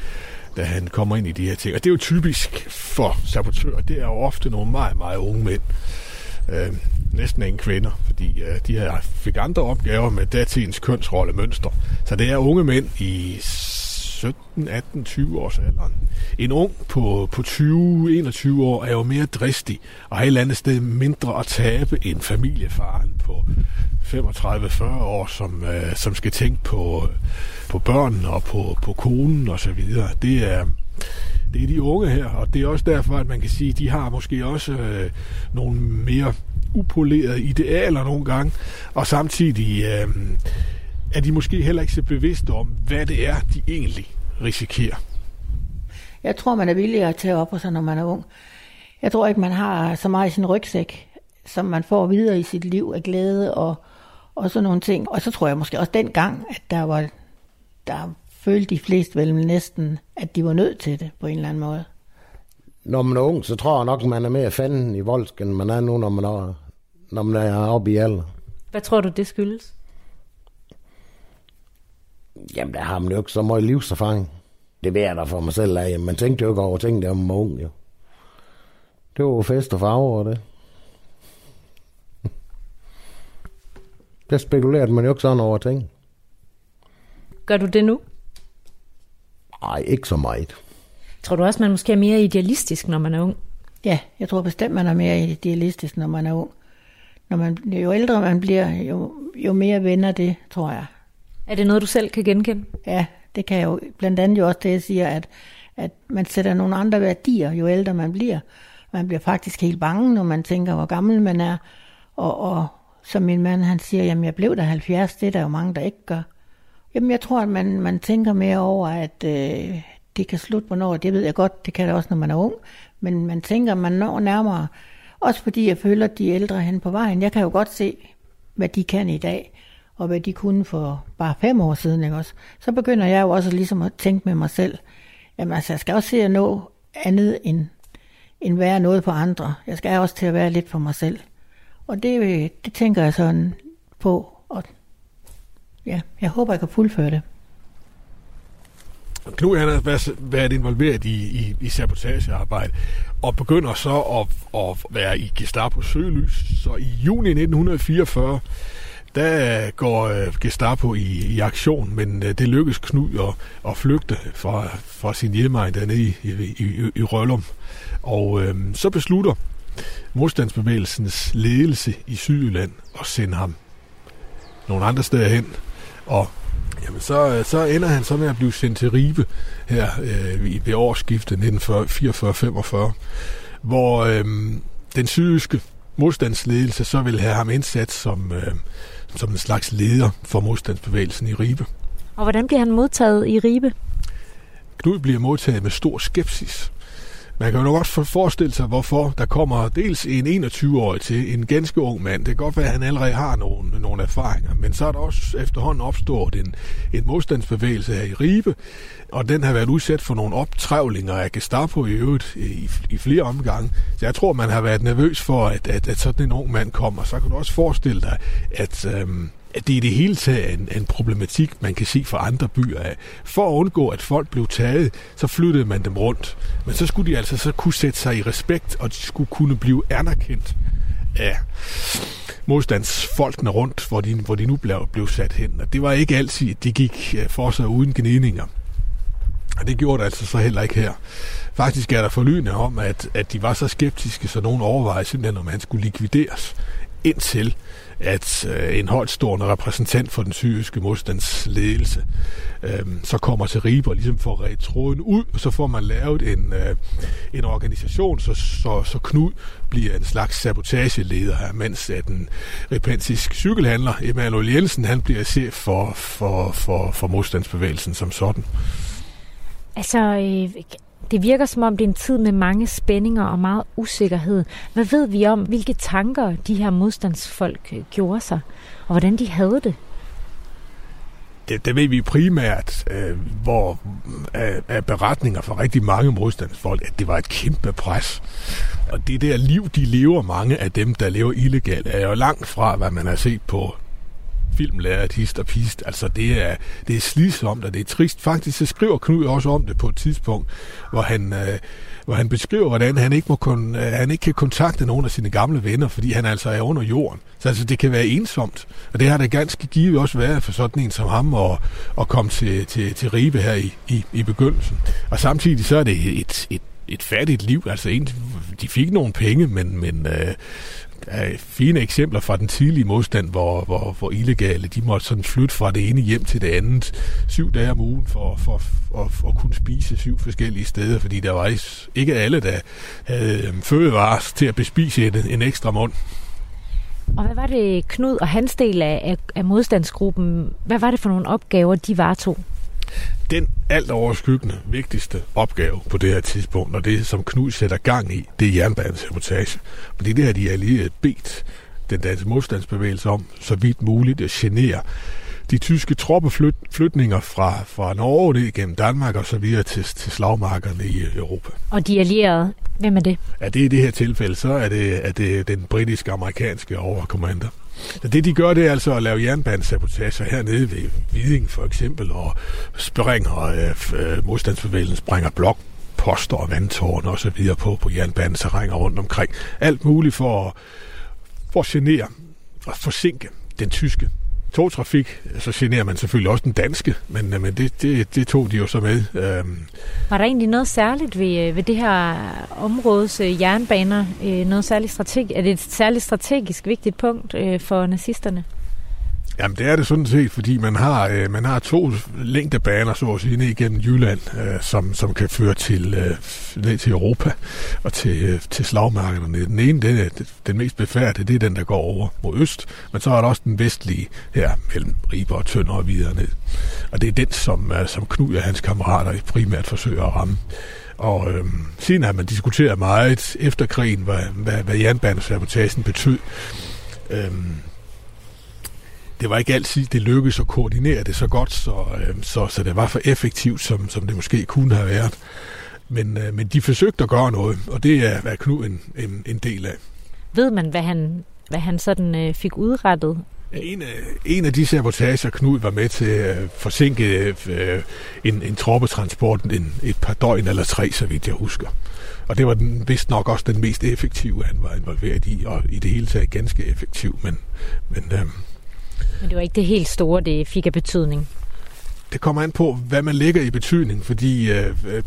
da han kommer ind i de her ting. Og det er jo typisk for sabotører. Det er jo ofte nogle meget, meget unge mænd. Øh, næsten ingen kvinder, fordi øh, de her fik andre opgaver med datidens kønsrollemønster. Så det er unge mænd i 17, 18, 20 års alderen. En ung på, på 20, 21 år er jo mere dristig og har et eller andet sted mindre at tabe end familiefaren på 35-40 år, som, øh, som skal tænke på, på børn og på, på konen og så videre. Det er, det er de unge her, og det er også derfor, at man kan sige, at de har måske også øh, nogle mere upolerede idealer nogle gange, og samtidig øh, er de måske heller ikke så bevidste om, hvad det er, de egentlig risikerer. Jeg tror, man er villig at tage op på sig, når man er ung. Jeg tror ikke, man har så meget i sin rygsæk, som man får videre i sit liv af glæde og, og sådan nogle ting. Og så tror jeg måske også dengang, at der var der følte de fleste vel næsten, at de var nødt til det på en eller anden måde. Når man er ung, så tror jeg nok, man er mere fanden i voldsk, end man er nu, når man er, når man er oppe i alder. Hvad tror du, det skyldes? Jamen, der har man jo ikke så meget livserfaring. Det ved jeg da for mig selv af. Man tænkte jo ikke over ting, der var ung, jo. Det var fest og farver og det. Der spekulerede man jo ikke sådan over ting. Gør du det nu? Nej, ikke så meget. Tror du også, man måske er mere idealistisk, når man er ung? Ja, jeg tror bestemt, man er mere idealistisk, når man er ung. Når man, jo ældre man bliver, jo, jo mere vender det, tror jeg. Er det noget, du selv kan genkende? Ja, det kan jeg jo. Blandt andet jo også det, jeg siger, at, at man sætter nogle andre værdier, jo ældre man bliver. Man bliver faktisk helt bange, når man tænker, hvor gammel man er. Og, og som min mand, han siger, jamen jeg blev der 70, det er der jo mange, der ikke gør. Jamen, jeg tror, at man, man tænker mere over, at øh, det kan slutte hvornår. Det ved jeg godt, det kan det også, når man er ung. Men man tænker, man når nærmere. Også fordi jeg føler, at de ældre hen på vejen. Jeg kan jo godt se, hvad de kan i dag. og hvad de kunne for bare fem år siden, ikke også? så begynder jeg jo også ligesom at tænke med mig selv, jamen altså, jeg skal også se at nå andet end, end være noget på andre. Jeg skal også til at være lidt for mig selv. Og det, øh, det tænker jeg sådan på, og ja, jeg håber, jeg kan fuldføre det. Knud han har været involveret i, i, i sabotagearbejde, og begynder så at, at være i Gestapo søgelys. Så i juni 1944, der går øh, Gestapo i, i aktion, men øh, det lykkes Knud at, at flygte fra, fra sin hjemmeegn dernede i, i, i, i Røllum. Og øhm, så beslutter modstandsbevægelsens ledelse i Sydjylland at sende ham nogle andre steder hen. Og jamen, så, så ender han så med at blive sendt til Ribe her øh, ved årsskiftet 1944-45, hvor øh, den sydjyske modstandsledelse så vil have ham indsat som, øh, som en slags leder for modstandsbevægelsen i Ribe. Og hvordan bliver han modtaget i Ribe? Knud bliver modtaget med stor skepsis. Man kan jo nok også forestille sig, hvorfor der kommer dels en 21-årig til, en ganske ung mand. Det kan godt være, at han allerede har nogle, nogle erfaringer, men så er der også efterhånden opstået en, en modstandsbevægelse her i Ribe, og den har været udsat for nogle optrævlinger af Gestapo i øvrigt i, i flere omgange. Så jeg tror, man har været nervøs for, at, at, at sådan en ung mand kommer. Så kan du også forestille dig, at... Øhm, at det i det hele taget er en, en problematik, man kan se fra andre byer af. For at undgå, at folk blev taget, så flyttede man dem rundt. Men så skulle de altså så kunne sætte sig i respekt, og de skulle kunne blive anerkendt af modstandsfolkene rundt, hvor de, hvor de nu blev, blev sat hen. Og det var ikke altid, de gik øh, for sig uden gnidninger. Og det gjorde det altså så heller ikke her. Faktisk er der forlydende om, at, at de var så skeptiske, så nogen overvejede simpelthen, om han skulle likvideres, indtil at øh, en holdstående repræsentant for den syriske modstandsledelse øh, så kommer til Ribe og ligesom får ret tråden ud, og så får man lavet en, øh, en organisation, så, så, så Knud bliver en slags sabotageleder her, mens at den repentisk cykelhandler, Emanuel Jensen, han bliver chef for, for, for, for modstandsbevægelsen som sådan. Altså, øh, det virker som om, det er en tid med mange spændinger og meget usikkerhed. Hvad ved vi om, hvilke tanker de her modstandsfolk øh, gjorde sig, og hvordan de havde det? Det, det ved vi primært, øh, hvor af, af beretninger fra rigtig mange modstandsfolk, at det var et kæmpe pres. Og det der liv, de lever, mange af dem, der lever illegalt, er jo langt fra, hvad man har set på filmlærer, hist og pist. Altså, det er, det er slidsomt, og det er trist. Faktisk så skriver Knud også om det på et tidspunkt, hvor han, øh, hvor han beskriver, hvordan han ikke, må kun, øh, han ikke kan kontakte nogen af sine gamle venner, fordi han altså er under jorden. Så altså, det kan være ensomt. Og det har det ganske givet også været for sådan en som ham at, at komme til, til, til Ribe her i, i, i begyndelsen. Og samtidig så er det et, et et fattigt liv. Altså, en, de fik nogle penge, men, men øh, der er fine eksempler fra den tidlige modstand, hvor, hvor, hvor illegale de måtte sådan flytte fra det ene hjem til det andet syv dage om ugen for, for, for, for at kunne spise syv forskellige steder, fordi der var ikke alle, der havde øhm, fødevarer til at bespise en, en ekstra mund. Og hvad var det Knud og hans del af, af modstandsgruppen, hvad var det for nogle opgaver, de varetog? Den alt overskyggende vigtigste opgave på det her tidspunkt, og det som Knud sætter gang i, det er jernbanesabotage. Fordi det har de alligevel bedt den danske modstandsbevægelse om, så vidt muligt at genere de tyske troppeflytninger fra, fra Norge ned gennem Danmark og så videre til, til slagmarkerne i Europa. Og de allierede, hvem er det? Ja, det er i det her tilfælde, så er det, er det den britiske-amerikanske overkommander. Så det, de gør, det er altså at lave jernbanesabotager hernede ved Viding for eksempel, og springer øh, øh modstandsbevægelsen, springer blok poster og vandtårn og så videre på, på jernbaneterrænger rundt omkring. Alt muligt for, for at genere og forsinke den tyske togtrafik, så generer man selvfølgelig også den danske, men, øh, men det, det, det tog de jo så med. Øhm. Var der egentlig noget særligt ved, øh, ved det her områdes øh, jernbaner? Øh, noget særligt strategisk? Er det et særligt strategisk vigtigt punkt for nazisterne? Jamen det er det sådan set, fordi man har, øh, man har to længdebaner, så at sige, ned igennem Jylland, øh, som, som kan føre til, øh, ned til Europa og til, øh, til slagmarkederne. Den ene, den, er, den mest befærdede, det er den, der går over mod øst, men så er der også den vestlige her mellem Riber og Tønder og videre ned. Og det er den, som, øh, som Knud og hans kammerater primært forsøger at ramme. Og øh, siden har man diskuteret meget efter krigen, hvad, hvad, hvad jernbanesabotagen betød. Øh, det var ikke altid, det lykkedes at koordinere det så godt, så, øh, så, så det var for effektivt, som, som det måske kunne have været. Men, øh, men de forsøgte at gøre noget, og det er, er Knud en, en, en del af. Ved man, hvad han, hvad han sådan øh, fik udrettet? En af, en af de sabotager, Knud var med til at forsinke øh, en, en troppetransport en, et par døgn eller tre, så vidt jeg husker. Og det var den, vist nok også den mest effektive, han var involveret i, og i det hele taget ganske effektiv. Men, men, øh, men det var ikke det helt store, det fik af betydning? Det kommer an på, hvad man lægger i betydning, fordi øh, øh,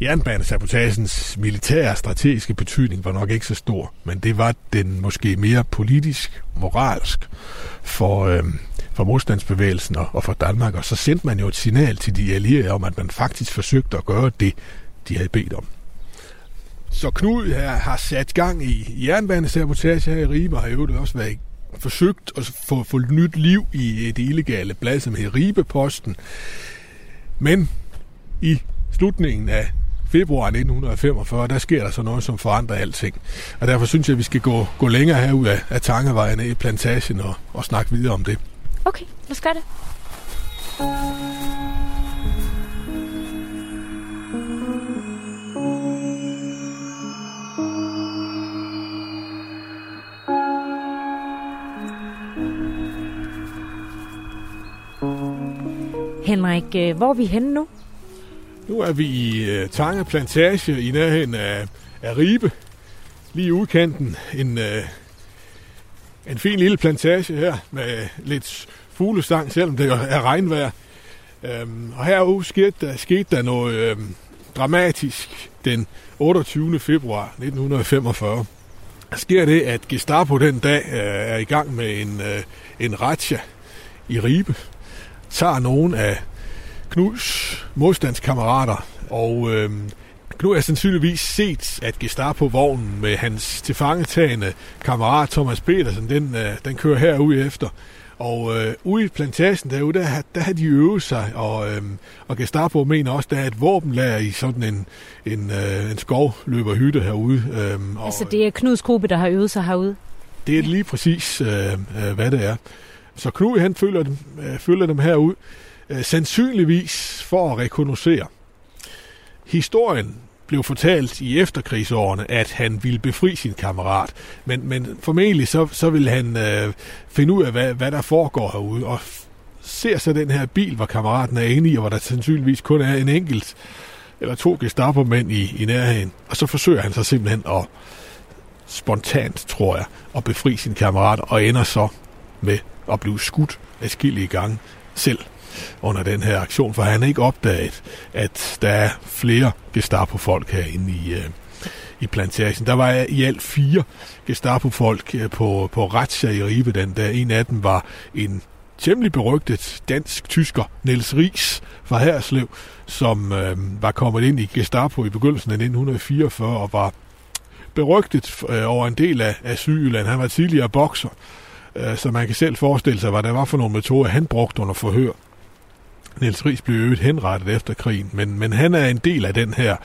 jernbanesabotagens militære strategiske betydning var nok ikke så stor, men det var den måske mere politisk, moralsk for, øh, for modstandsbevægelsen og, og for Danmark, og så sendte man jo et signal til de allierede om, at man faktisk forsøgte at gøre det, de havde bedt om. Så Knud her har sat gang i jernbanesabotage her i Ribe, og har jo også været forsøgt at få, få nyt liv i et illegale blad, som hedder Ribeposten. Men i slutningen af februar 1945, der sker der så noget, som forandrer alting. Og derfor synes jeg, at vi skal gå, gå længere herud af, af Tangevejene i plantagen og, og snakke videre om det. Okay, lad os gøre det. Henrik, øh, hvor er vi henne nu? Nu er vi i uh, Tange Plantage i nærheden af, af Ribe, lige i udkanten. En, uh, en fin lille plantage her med lidt fuglesang, selvom det er regnvejr. Um, og herude skete der, skete der noget um, dramatisk den 28. februar 1945. Der sker det, at Gestapo den dag uh, er i gang med en, uh, en ratcha i Ribe. Tager nogen af Knuds modstandskammerater, og øh, Knud har sandsynligvis set, at Gestapo-vognen med hans tilfangetagende kammerat Thomas Petersen, den, øh, den kører herude efter. Og øh, ude i plantagen derude, der, der har de øvet sig, og, øh, og Gestapo mener også, der er et våbenlager i sådan en, en, øh, en skovløberhytte herude. Øh, og, altså det er Knuds gruppe, der har øvet sig herude? Det er lige præcis, øh, øh, hvad det er. Så Knud han følger dem, øh, følger dem herud, øh, sandsynligvis for at rekognosere. Historien blev fortalt i efterkrigsårene, at han ville befri sin kammerat. Men, men formentlig så, så vil han øh, finde ud af, hvad, hvad der foregår herude, og ser så den her bil, hvor kammeraten er inde i, og hvor der sandsynligvis kun er en enkelt eller to Gestapo-mænd i, i nærheden. Og så forsøger han så simpelthen at spontant, tror jeg, at befri sin kammerat, og ender så med og blev skudt i gange selv under den her aktion, for han har ikke opdaget, at der er flere Gestapo-folk herinde i, øh, i plantagen. Der var i alt fire Gestapo-folk øh, på, på Ratsja i Ribe den dag. En af dem var en temmelig berygtet dansk-tysker, Niels Ries fra Herslev, som øh, var kommet ind i Gestapo i begyndelsen af 1944 og var berygtet øh, over en del af, af Sydjylland. Han var tidligere bokser, Øh, så man kan selv forestille sig, hvad det var for nogle metoder, han brugte under forhør. Niels Ries blev øvet henrettet efter krigen, men, men han er en del af den her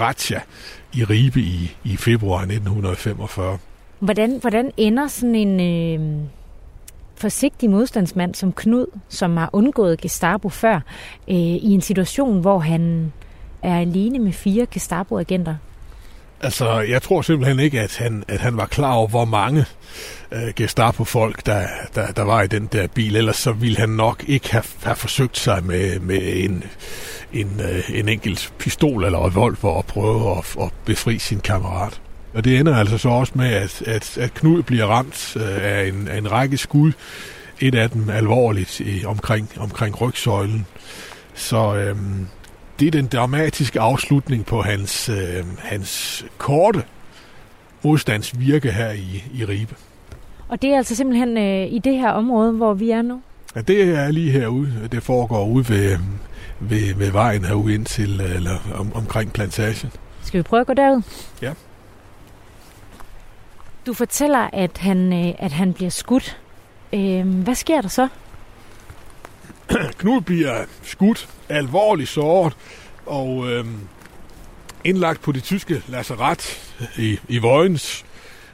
ratcha i Ribe i, i februar 1945. Hvordan, hvordan ender sådan en øh, forsigtig modstandsmand som Knud, som har undgået Gestapo før, øh, i en situation, hvor han er alene med fire Gestapo-agenter? Altså, jeg tror simpelthen ikke, at han, at han var klar over, hvor mange øh, Gestapo-folk, der, der, der var i den der bil. Ellers så ville han nok ikke have, have forsøgt sig med, med en, en, øh, en enkelt pistol eller revolver at prøve at, at befri sin kammerat. Og det ender altså så også med, at, at, at Knud bliver ramt øh, af, en, af en række skud. Et af dem alvorligt i, omkring, omkring rygsøjlen. Så Øh, det er den dramatiske afslutning på hans, øh, hans korte modstandsvirke her i, i Ribe. Og det er altså simpelthen øh, i det her område, hvor vi er nu? Ja, det er lige herude. Det foregår ude ved, ved, ved vejen herude ind til, eller om, omkring plantagen. Skal vi prøve at gå derud? Ja. Du fortæller, at han, øh, at han bliver skudt. Øh, hvad sker der så? Knud bliver skudt, alvorligt såret, og øh, indlagt på det tyske lazaret i, i Vojens,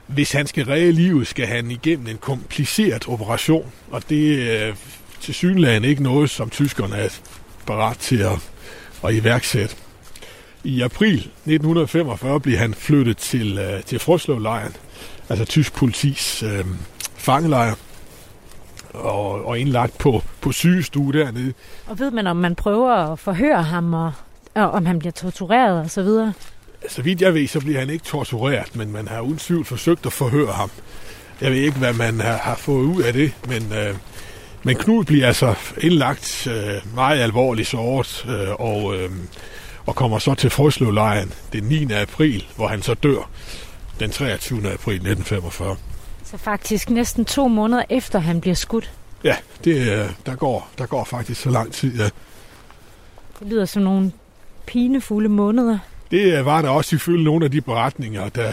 hvis han skal redde livet, skal han igennem en kompliceret operation, og det er til synligheden ikke noget, som tyskerne er parat til at, at iværksætte. I april 1945 blev han flyttet til, øh, til Frøslevlejren, altså tysk politis øh, fangelejr, og, og indlagt på, på sygestue dernede. Og ved man, om man prøver at forhøre ham, og, og om han bliver tortureret og så videre? Så vidt jeg ved, så bliver han ikke tortureret, men man har uden tvivl forsøgt at forhøre ham. Jeg ved ikke, hvad man har, har fået ud af det, men, øh, men Knud bliver altså indlagt øh, meget alvorligt såret, øh, og, øh, og kommer så til Frøslevlejren den 9. april, hvor han så dør den 23. april 1945. Så faktisk næsten to måneder efter han bliver skudt? Ja, det, øh, der, går, der går faktisk så lang tid, ja. Det lyder som nogle pinefulde måneder. Det var der også ifølge nogle af de beretninger, der,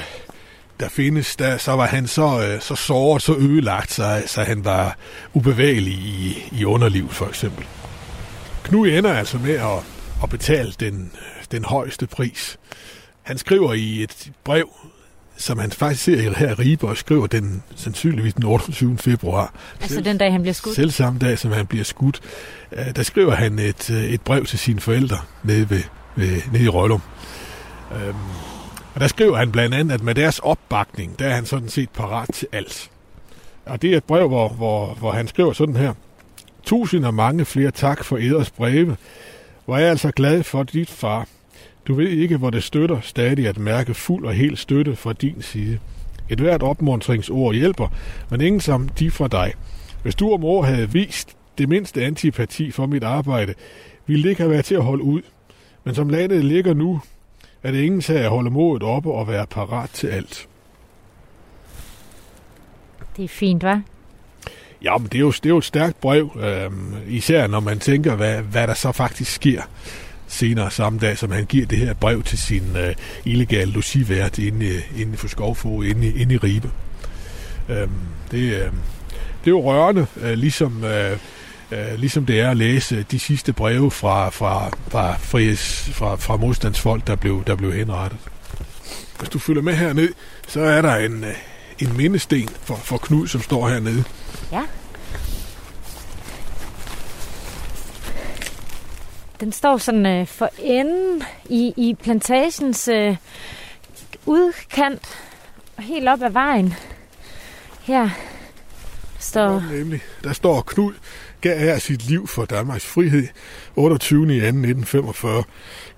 der findes. Der, så var han så, øh, så såret, så ødelagt, så, så han var ubevægelig i, i underliv, for eksempel. Knud ender altså med at, at betale den, den højeste pris. Han skriver i et brev, som han faktisk ser her i Ribe, og skriver den sandsynligvis den 28. februar. Altså selv, den dag, han bliver skudt? Selv samme dag, som han bliver skudt. Øh, der skriver han et, et brev til sine forældre nede, ved, ved, nede i Røllum. Øhm, og der skriver han blandt andet, at med deres opbakning, der er han sådan set parat til alt. Og det er et brev, hvor, hvor, hvor han skriver sådan her. Tusind og mange flere tak for eders breve. Hvor er jeg altså glad for dit far. Du ved ikke, hvor det støtter stadig at mærke fuld og helt støtte fra din side. Et hvert opmuntringsord hjælper, men ingen som de fra dig. Hvis du om år havde vist det mindste antipati for mit arbejde, ville det ikke have været til at holde ud. Men som landet ligger nu, er det ingen sag at holde modet oppe og være parat til alt. Det er fint, hva'? Ja, men det er jo, det er jo et stærkt brev, øhm, især når man tænker, hvad, hvad der så faktisk sker senere samme dag, som han giver det her brev til sin øh, illegale logivært inde, øh, inde for Skovfog, inde, inde i Ribe. Øhm, det, øh, det er jo rørende, øh, ligesom, øh, øh, ligesom det er at læse de sidste breve fra, fra, fra, frihes, fra, fra modstandsfolk, der blev, der blev henrettet. Hvis du følger med herned, så er der en, øh, en mindesten for, for Knud, som står hernede. Ja. Den står sådan øh, for enden i, i plantagens øh, udkant, helt op ad vejen. Her står... Nemlig. Der står Knud gav her sit liv for Danmarks frihed 28. i 1945.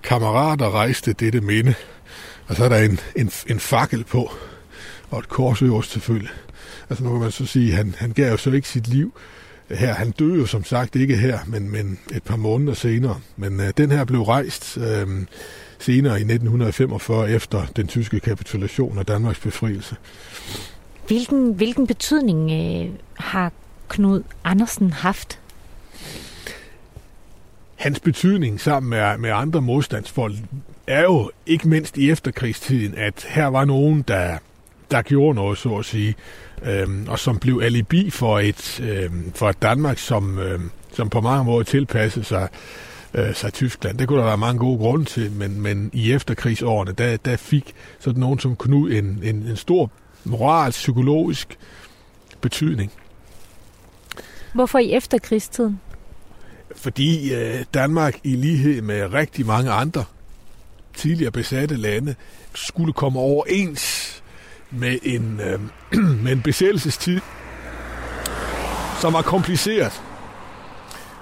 Kammerater rejste dette minde. Og så er der en, en, en fakkel på, og et kors øverst selvfølgelig. Altså nu kan man så sige, han, han gav jo så ikke sit liv her. Han døde jo som sagt ikke her, men, men et par måneder senere. Men uh, den her blev rejst uh, senere i 1945 efter den tyske kapitulation af Danmarks befrielse. Hvilken, hvilken betydning øh, har Knud Andersen haft? Hans betydning sammen med, med andre modstandsfolk er jo ikke mindst i efterkrigstiden, at her var nogen, der, der gjorde noget, så at sige, øhm, og som blev alibi for et, øhm, for et Danmark, som, øhm, som på mange måder tilpassede sig, øh, sig Tyskland. Det kunne der være mange gode grunde til, men, men i efterkrigsårene, der, der fik sådan nogen som Knud en, en, en stor moralsk, psykologisk betydning. Hvorfor i efterkrigstiden? Fordi øh, Danmark i lighed med rigtig mange andre tidligere besatte lande skulle komme overens med en, øh, med en besættelsestid, som var kompliceret.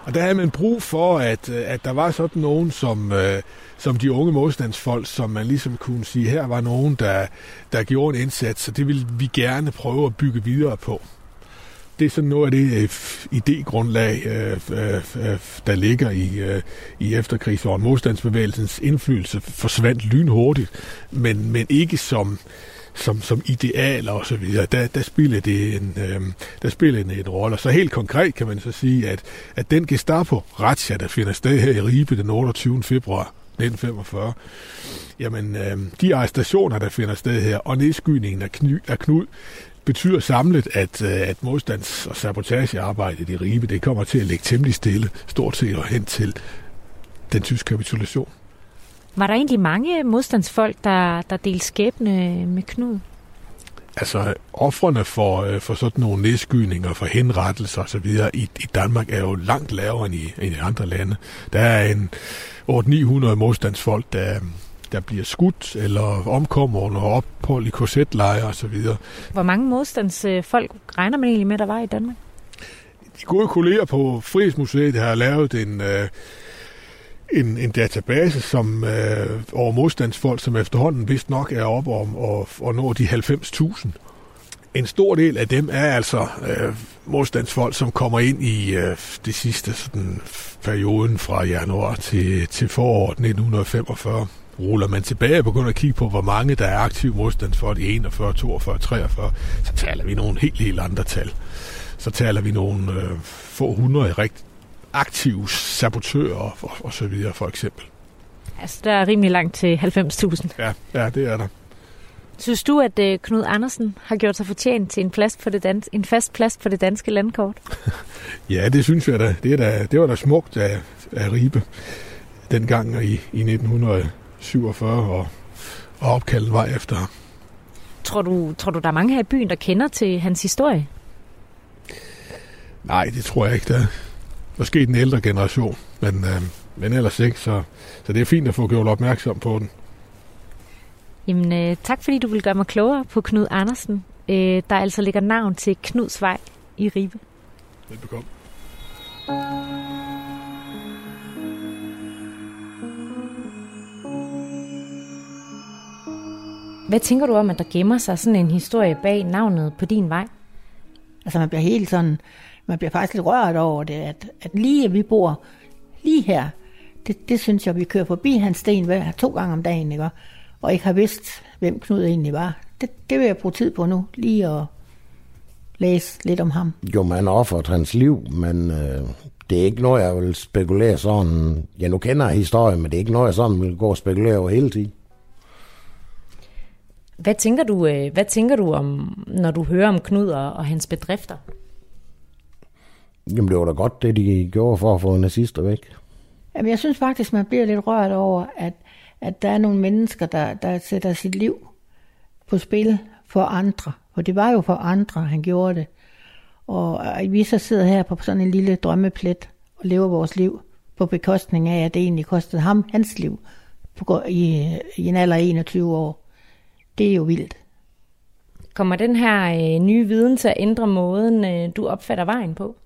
Og der havde man brug for, at, øh, at der var sådan nogen som, øh, som de unge modstandsfolk, som man ligesom kunne sige, her var nogen, der, der gjorde en indsats, og det ville vi gerne prøve at bygge videre på. Det er sådan noget af det øh, idégrundlag, øh, øh, øh der ligger i, øh, i efterkrigsåren. Modstandsbevægelsens indflydelse forsvandt lynhurtigt, men, men ikke som, som, som idealer og så videre, der, der spiller det en, øh, der spiller det en rolle. Så helt konkret kan man så sige, at, at den Gestapo razzia, der finder sted her i Ribe den 28. februar 1945, jamen øh, de arrestationer, der finder sted her, og nedskydningen af, kny, af Knud, betyder samlet, at, øh, at modstands- og sabotagearbejdet i Ribe, det kommer til at ligge temmelig stille, stort set og hen til den tyske kapitulation. Var der egentlig mange modstandsfolk, der, der delte skæbne med Knud? altså offrene for, øh, for sådan nogle nedskydninger, for henrettelser osv. I, i Danmark er jo langt lavere end i, end i andre lande. Der er en 800-900 modstandsfolk, der, der bliver skudt eller omkommer under ophold i korsetlejre osv. Hvor mange modstandsfolk regner man egentlig med, der var i Danmark? De gode kolleger på Frihedsmuseet har lavet en, øh, en, en database som øh, over modstandsfolk, som efterhånden vist nok er op om at, at nå de 90.000. En stor del af dem er altså øh, modstandsfolk, som kommer ind i øh, det sidste sådan, perioden fra januar til, til foråret 1945 ruller man tilbage og begynder at kigge på, hvor mange der er aktive modstandsfolk i 41, 42, 43, så taler vi nogle helt, helt andre tal. Så taler vi nogle øh, få hundrede rigt, aktive sabotører og, og så videre, for eksempel. Altså, der er rimelig langt til 90.000. Ja, ja, det er der. Synes du, at øh, Knud Andersen har gjort sig fortjent til en, plads på det dans- en fast plads på det danske landkort? ja, det synes jeg da. Det, er da, det var da smukt af, af Ribe dengang i, i 1947 og, og opkaldt vej efter ham. Tror du, tror du, der er mange her i byen, der kender til hans historie? Nej, det tror jeg ikke. Der måske den ældre generation, men, øh, men ellers ikke, så, så det er fint at få gjort opmærksom på den. Jamen, øh, tak fordi du vil gøre mig klogere på Knud Andersen, øh, der altså ligger navn til Knudsvej i Ribe. Velbekomme. Hvad tænker du om, at der gemmer sig sådan en historie bag navnet på din vej? Altså man bliver helt sådan, man bliver faktisk lidt rørt over det, at, at lige at vi bor lige her, det, det synes jeg, vi kører forbi hans sten hver to gange om dagen, ikke? og ikke har vidst, hvem Knud egentlig var. Det, det vil jeg bruge tid på nu, lige at læse lidt om ham. Jo, man har offeret hans liv, men øh, det er ikke noget, jeg vil spekulere sådan. Jeg nu kender historien, men det er ikke noget, jeg sådan vil gå og spekulere over hele tiden. Hvad tænker du, øh, hvad tænker du om, når du hører om Knud og, og hans bedrifter? Jamen, det var da godt, det de gjorde for at få nazister væk. Jamen, jeg synes faktisk, man bliver lidt rørt over, at, at der er nogle mennesker, der, der sætter sit liv på spil for andre. For det var jo for andre, han gjorde det. Og vi så sidder her på sådan en lille drømmeplet og lever vores liv på bekostning af, at det egentlig kostede ham hans liv på, i, i en alder af 21 år. Det er jo vildt. Kommer den her øh, nye viden til at ændre måden, øh, du opfatter vejen på?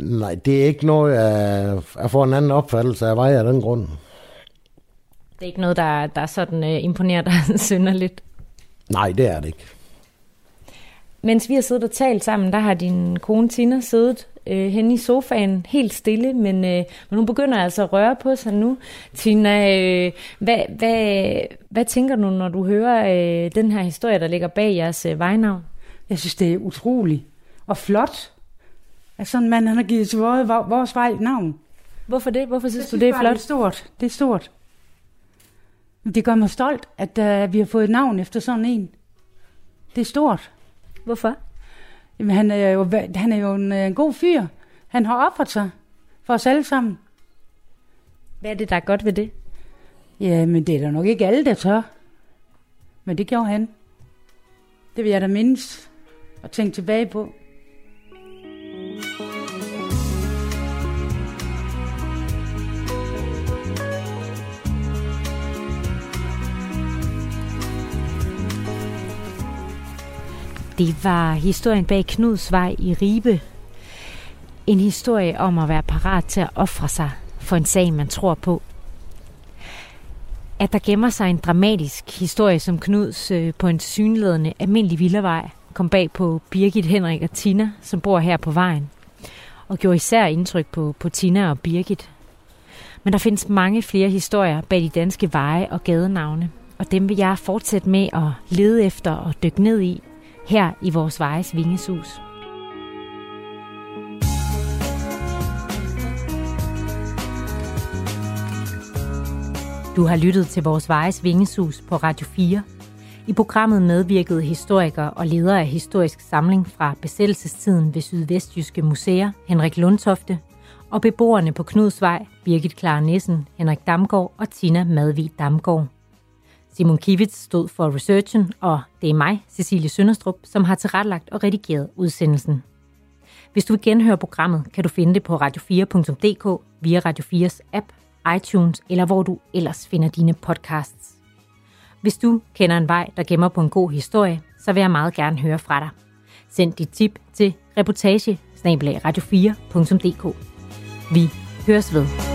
Nej, det er ikke noget, jeg, jeg får en anden opfattelse af vej af den grund. Det er ikke noget, der, der sådan uh, imponerer dig synderligt? Nej, det er det ikke. Mens vi har siddet og talt sammen, der har din kone Tina siddet øh, henne i sofaen helt stille, men, øh, men hun begynder altså at røre på sig nu. Tina, øh, hvad, hvad, hvad tænker du, når du hører øh, den her historie, der ligger bag jeres øh, vejnavn? Jeg synes, det er utroligt og flot, at sådan en mand han har givet til vores, vores vej navn. Hvorfor det? Hvorfor synes, synes du, det er flot? Det er stort. Det er stort. Det gør mig stolt, at uh, vi har fået et navn efter sådan en. Det er stort. Hvorfor? Jamen, han er jo, han er jo en, en god fyr. Han har offret sig for os alle sammen. Hvad er det, der er godt ved det? Ja, men det er der nok ikke alle, der tør. Men det gjorde han. Det vil jeg da mindes og tænke tilbage på. Det var historien bag Knuds vej i Ribe. En historie om at være parat til at ofre sig for en sag, man tror på. At der gemmer sig en dramatisk historie som Knuds øh, på en synledende almindelig villavej, kom bag på Birgit, Henrik og Tina, som bor her på vejen, og gjorde især indtryk på, på Tina og Birgit. Men der findes mange flere historier bag de danske veje og gadenavne, og dem vil jeg fortsætte med at lede efter og dykke ned i her i vores vejes vingesus. Du har lyttet til vores vejes vingesus på Radio 4. I programmet medvirkede historiker og leder af historisk samling fra besættelsestiden ved Sydvestjyske Museer, Henrik Lundtofte, og beboerne på Knudsvej, Birgit Klar Nissen, Henrik Damgaard og Tina Madvig Damgaard. Simon Kivitz stod for researchen, og det er mig, Cecilie Sønderstrup, som har tilrettelagt og redigeret udsendelsen. Hvis du vil genhøre programmet, kan du finde det på radio4.dk via Radio 4's app, iTunes eller hvor du ellers finder dine podcasts. Hvis du kender en vej, der gemmer på en god historie, så vil jeg meget gerne høre fra dig. Send dit tip til reportage radio4.dk. Vi høres ved.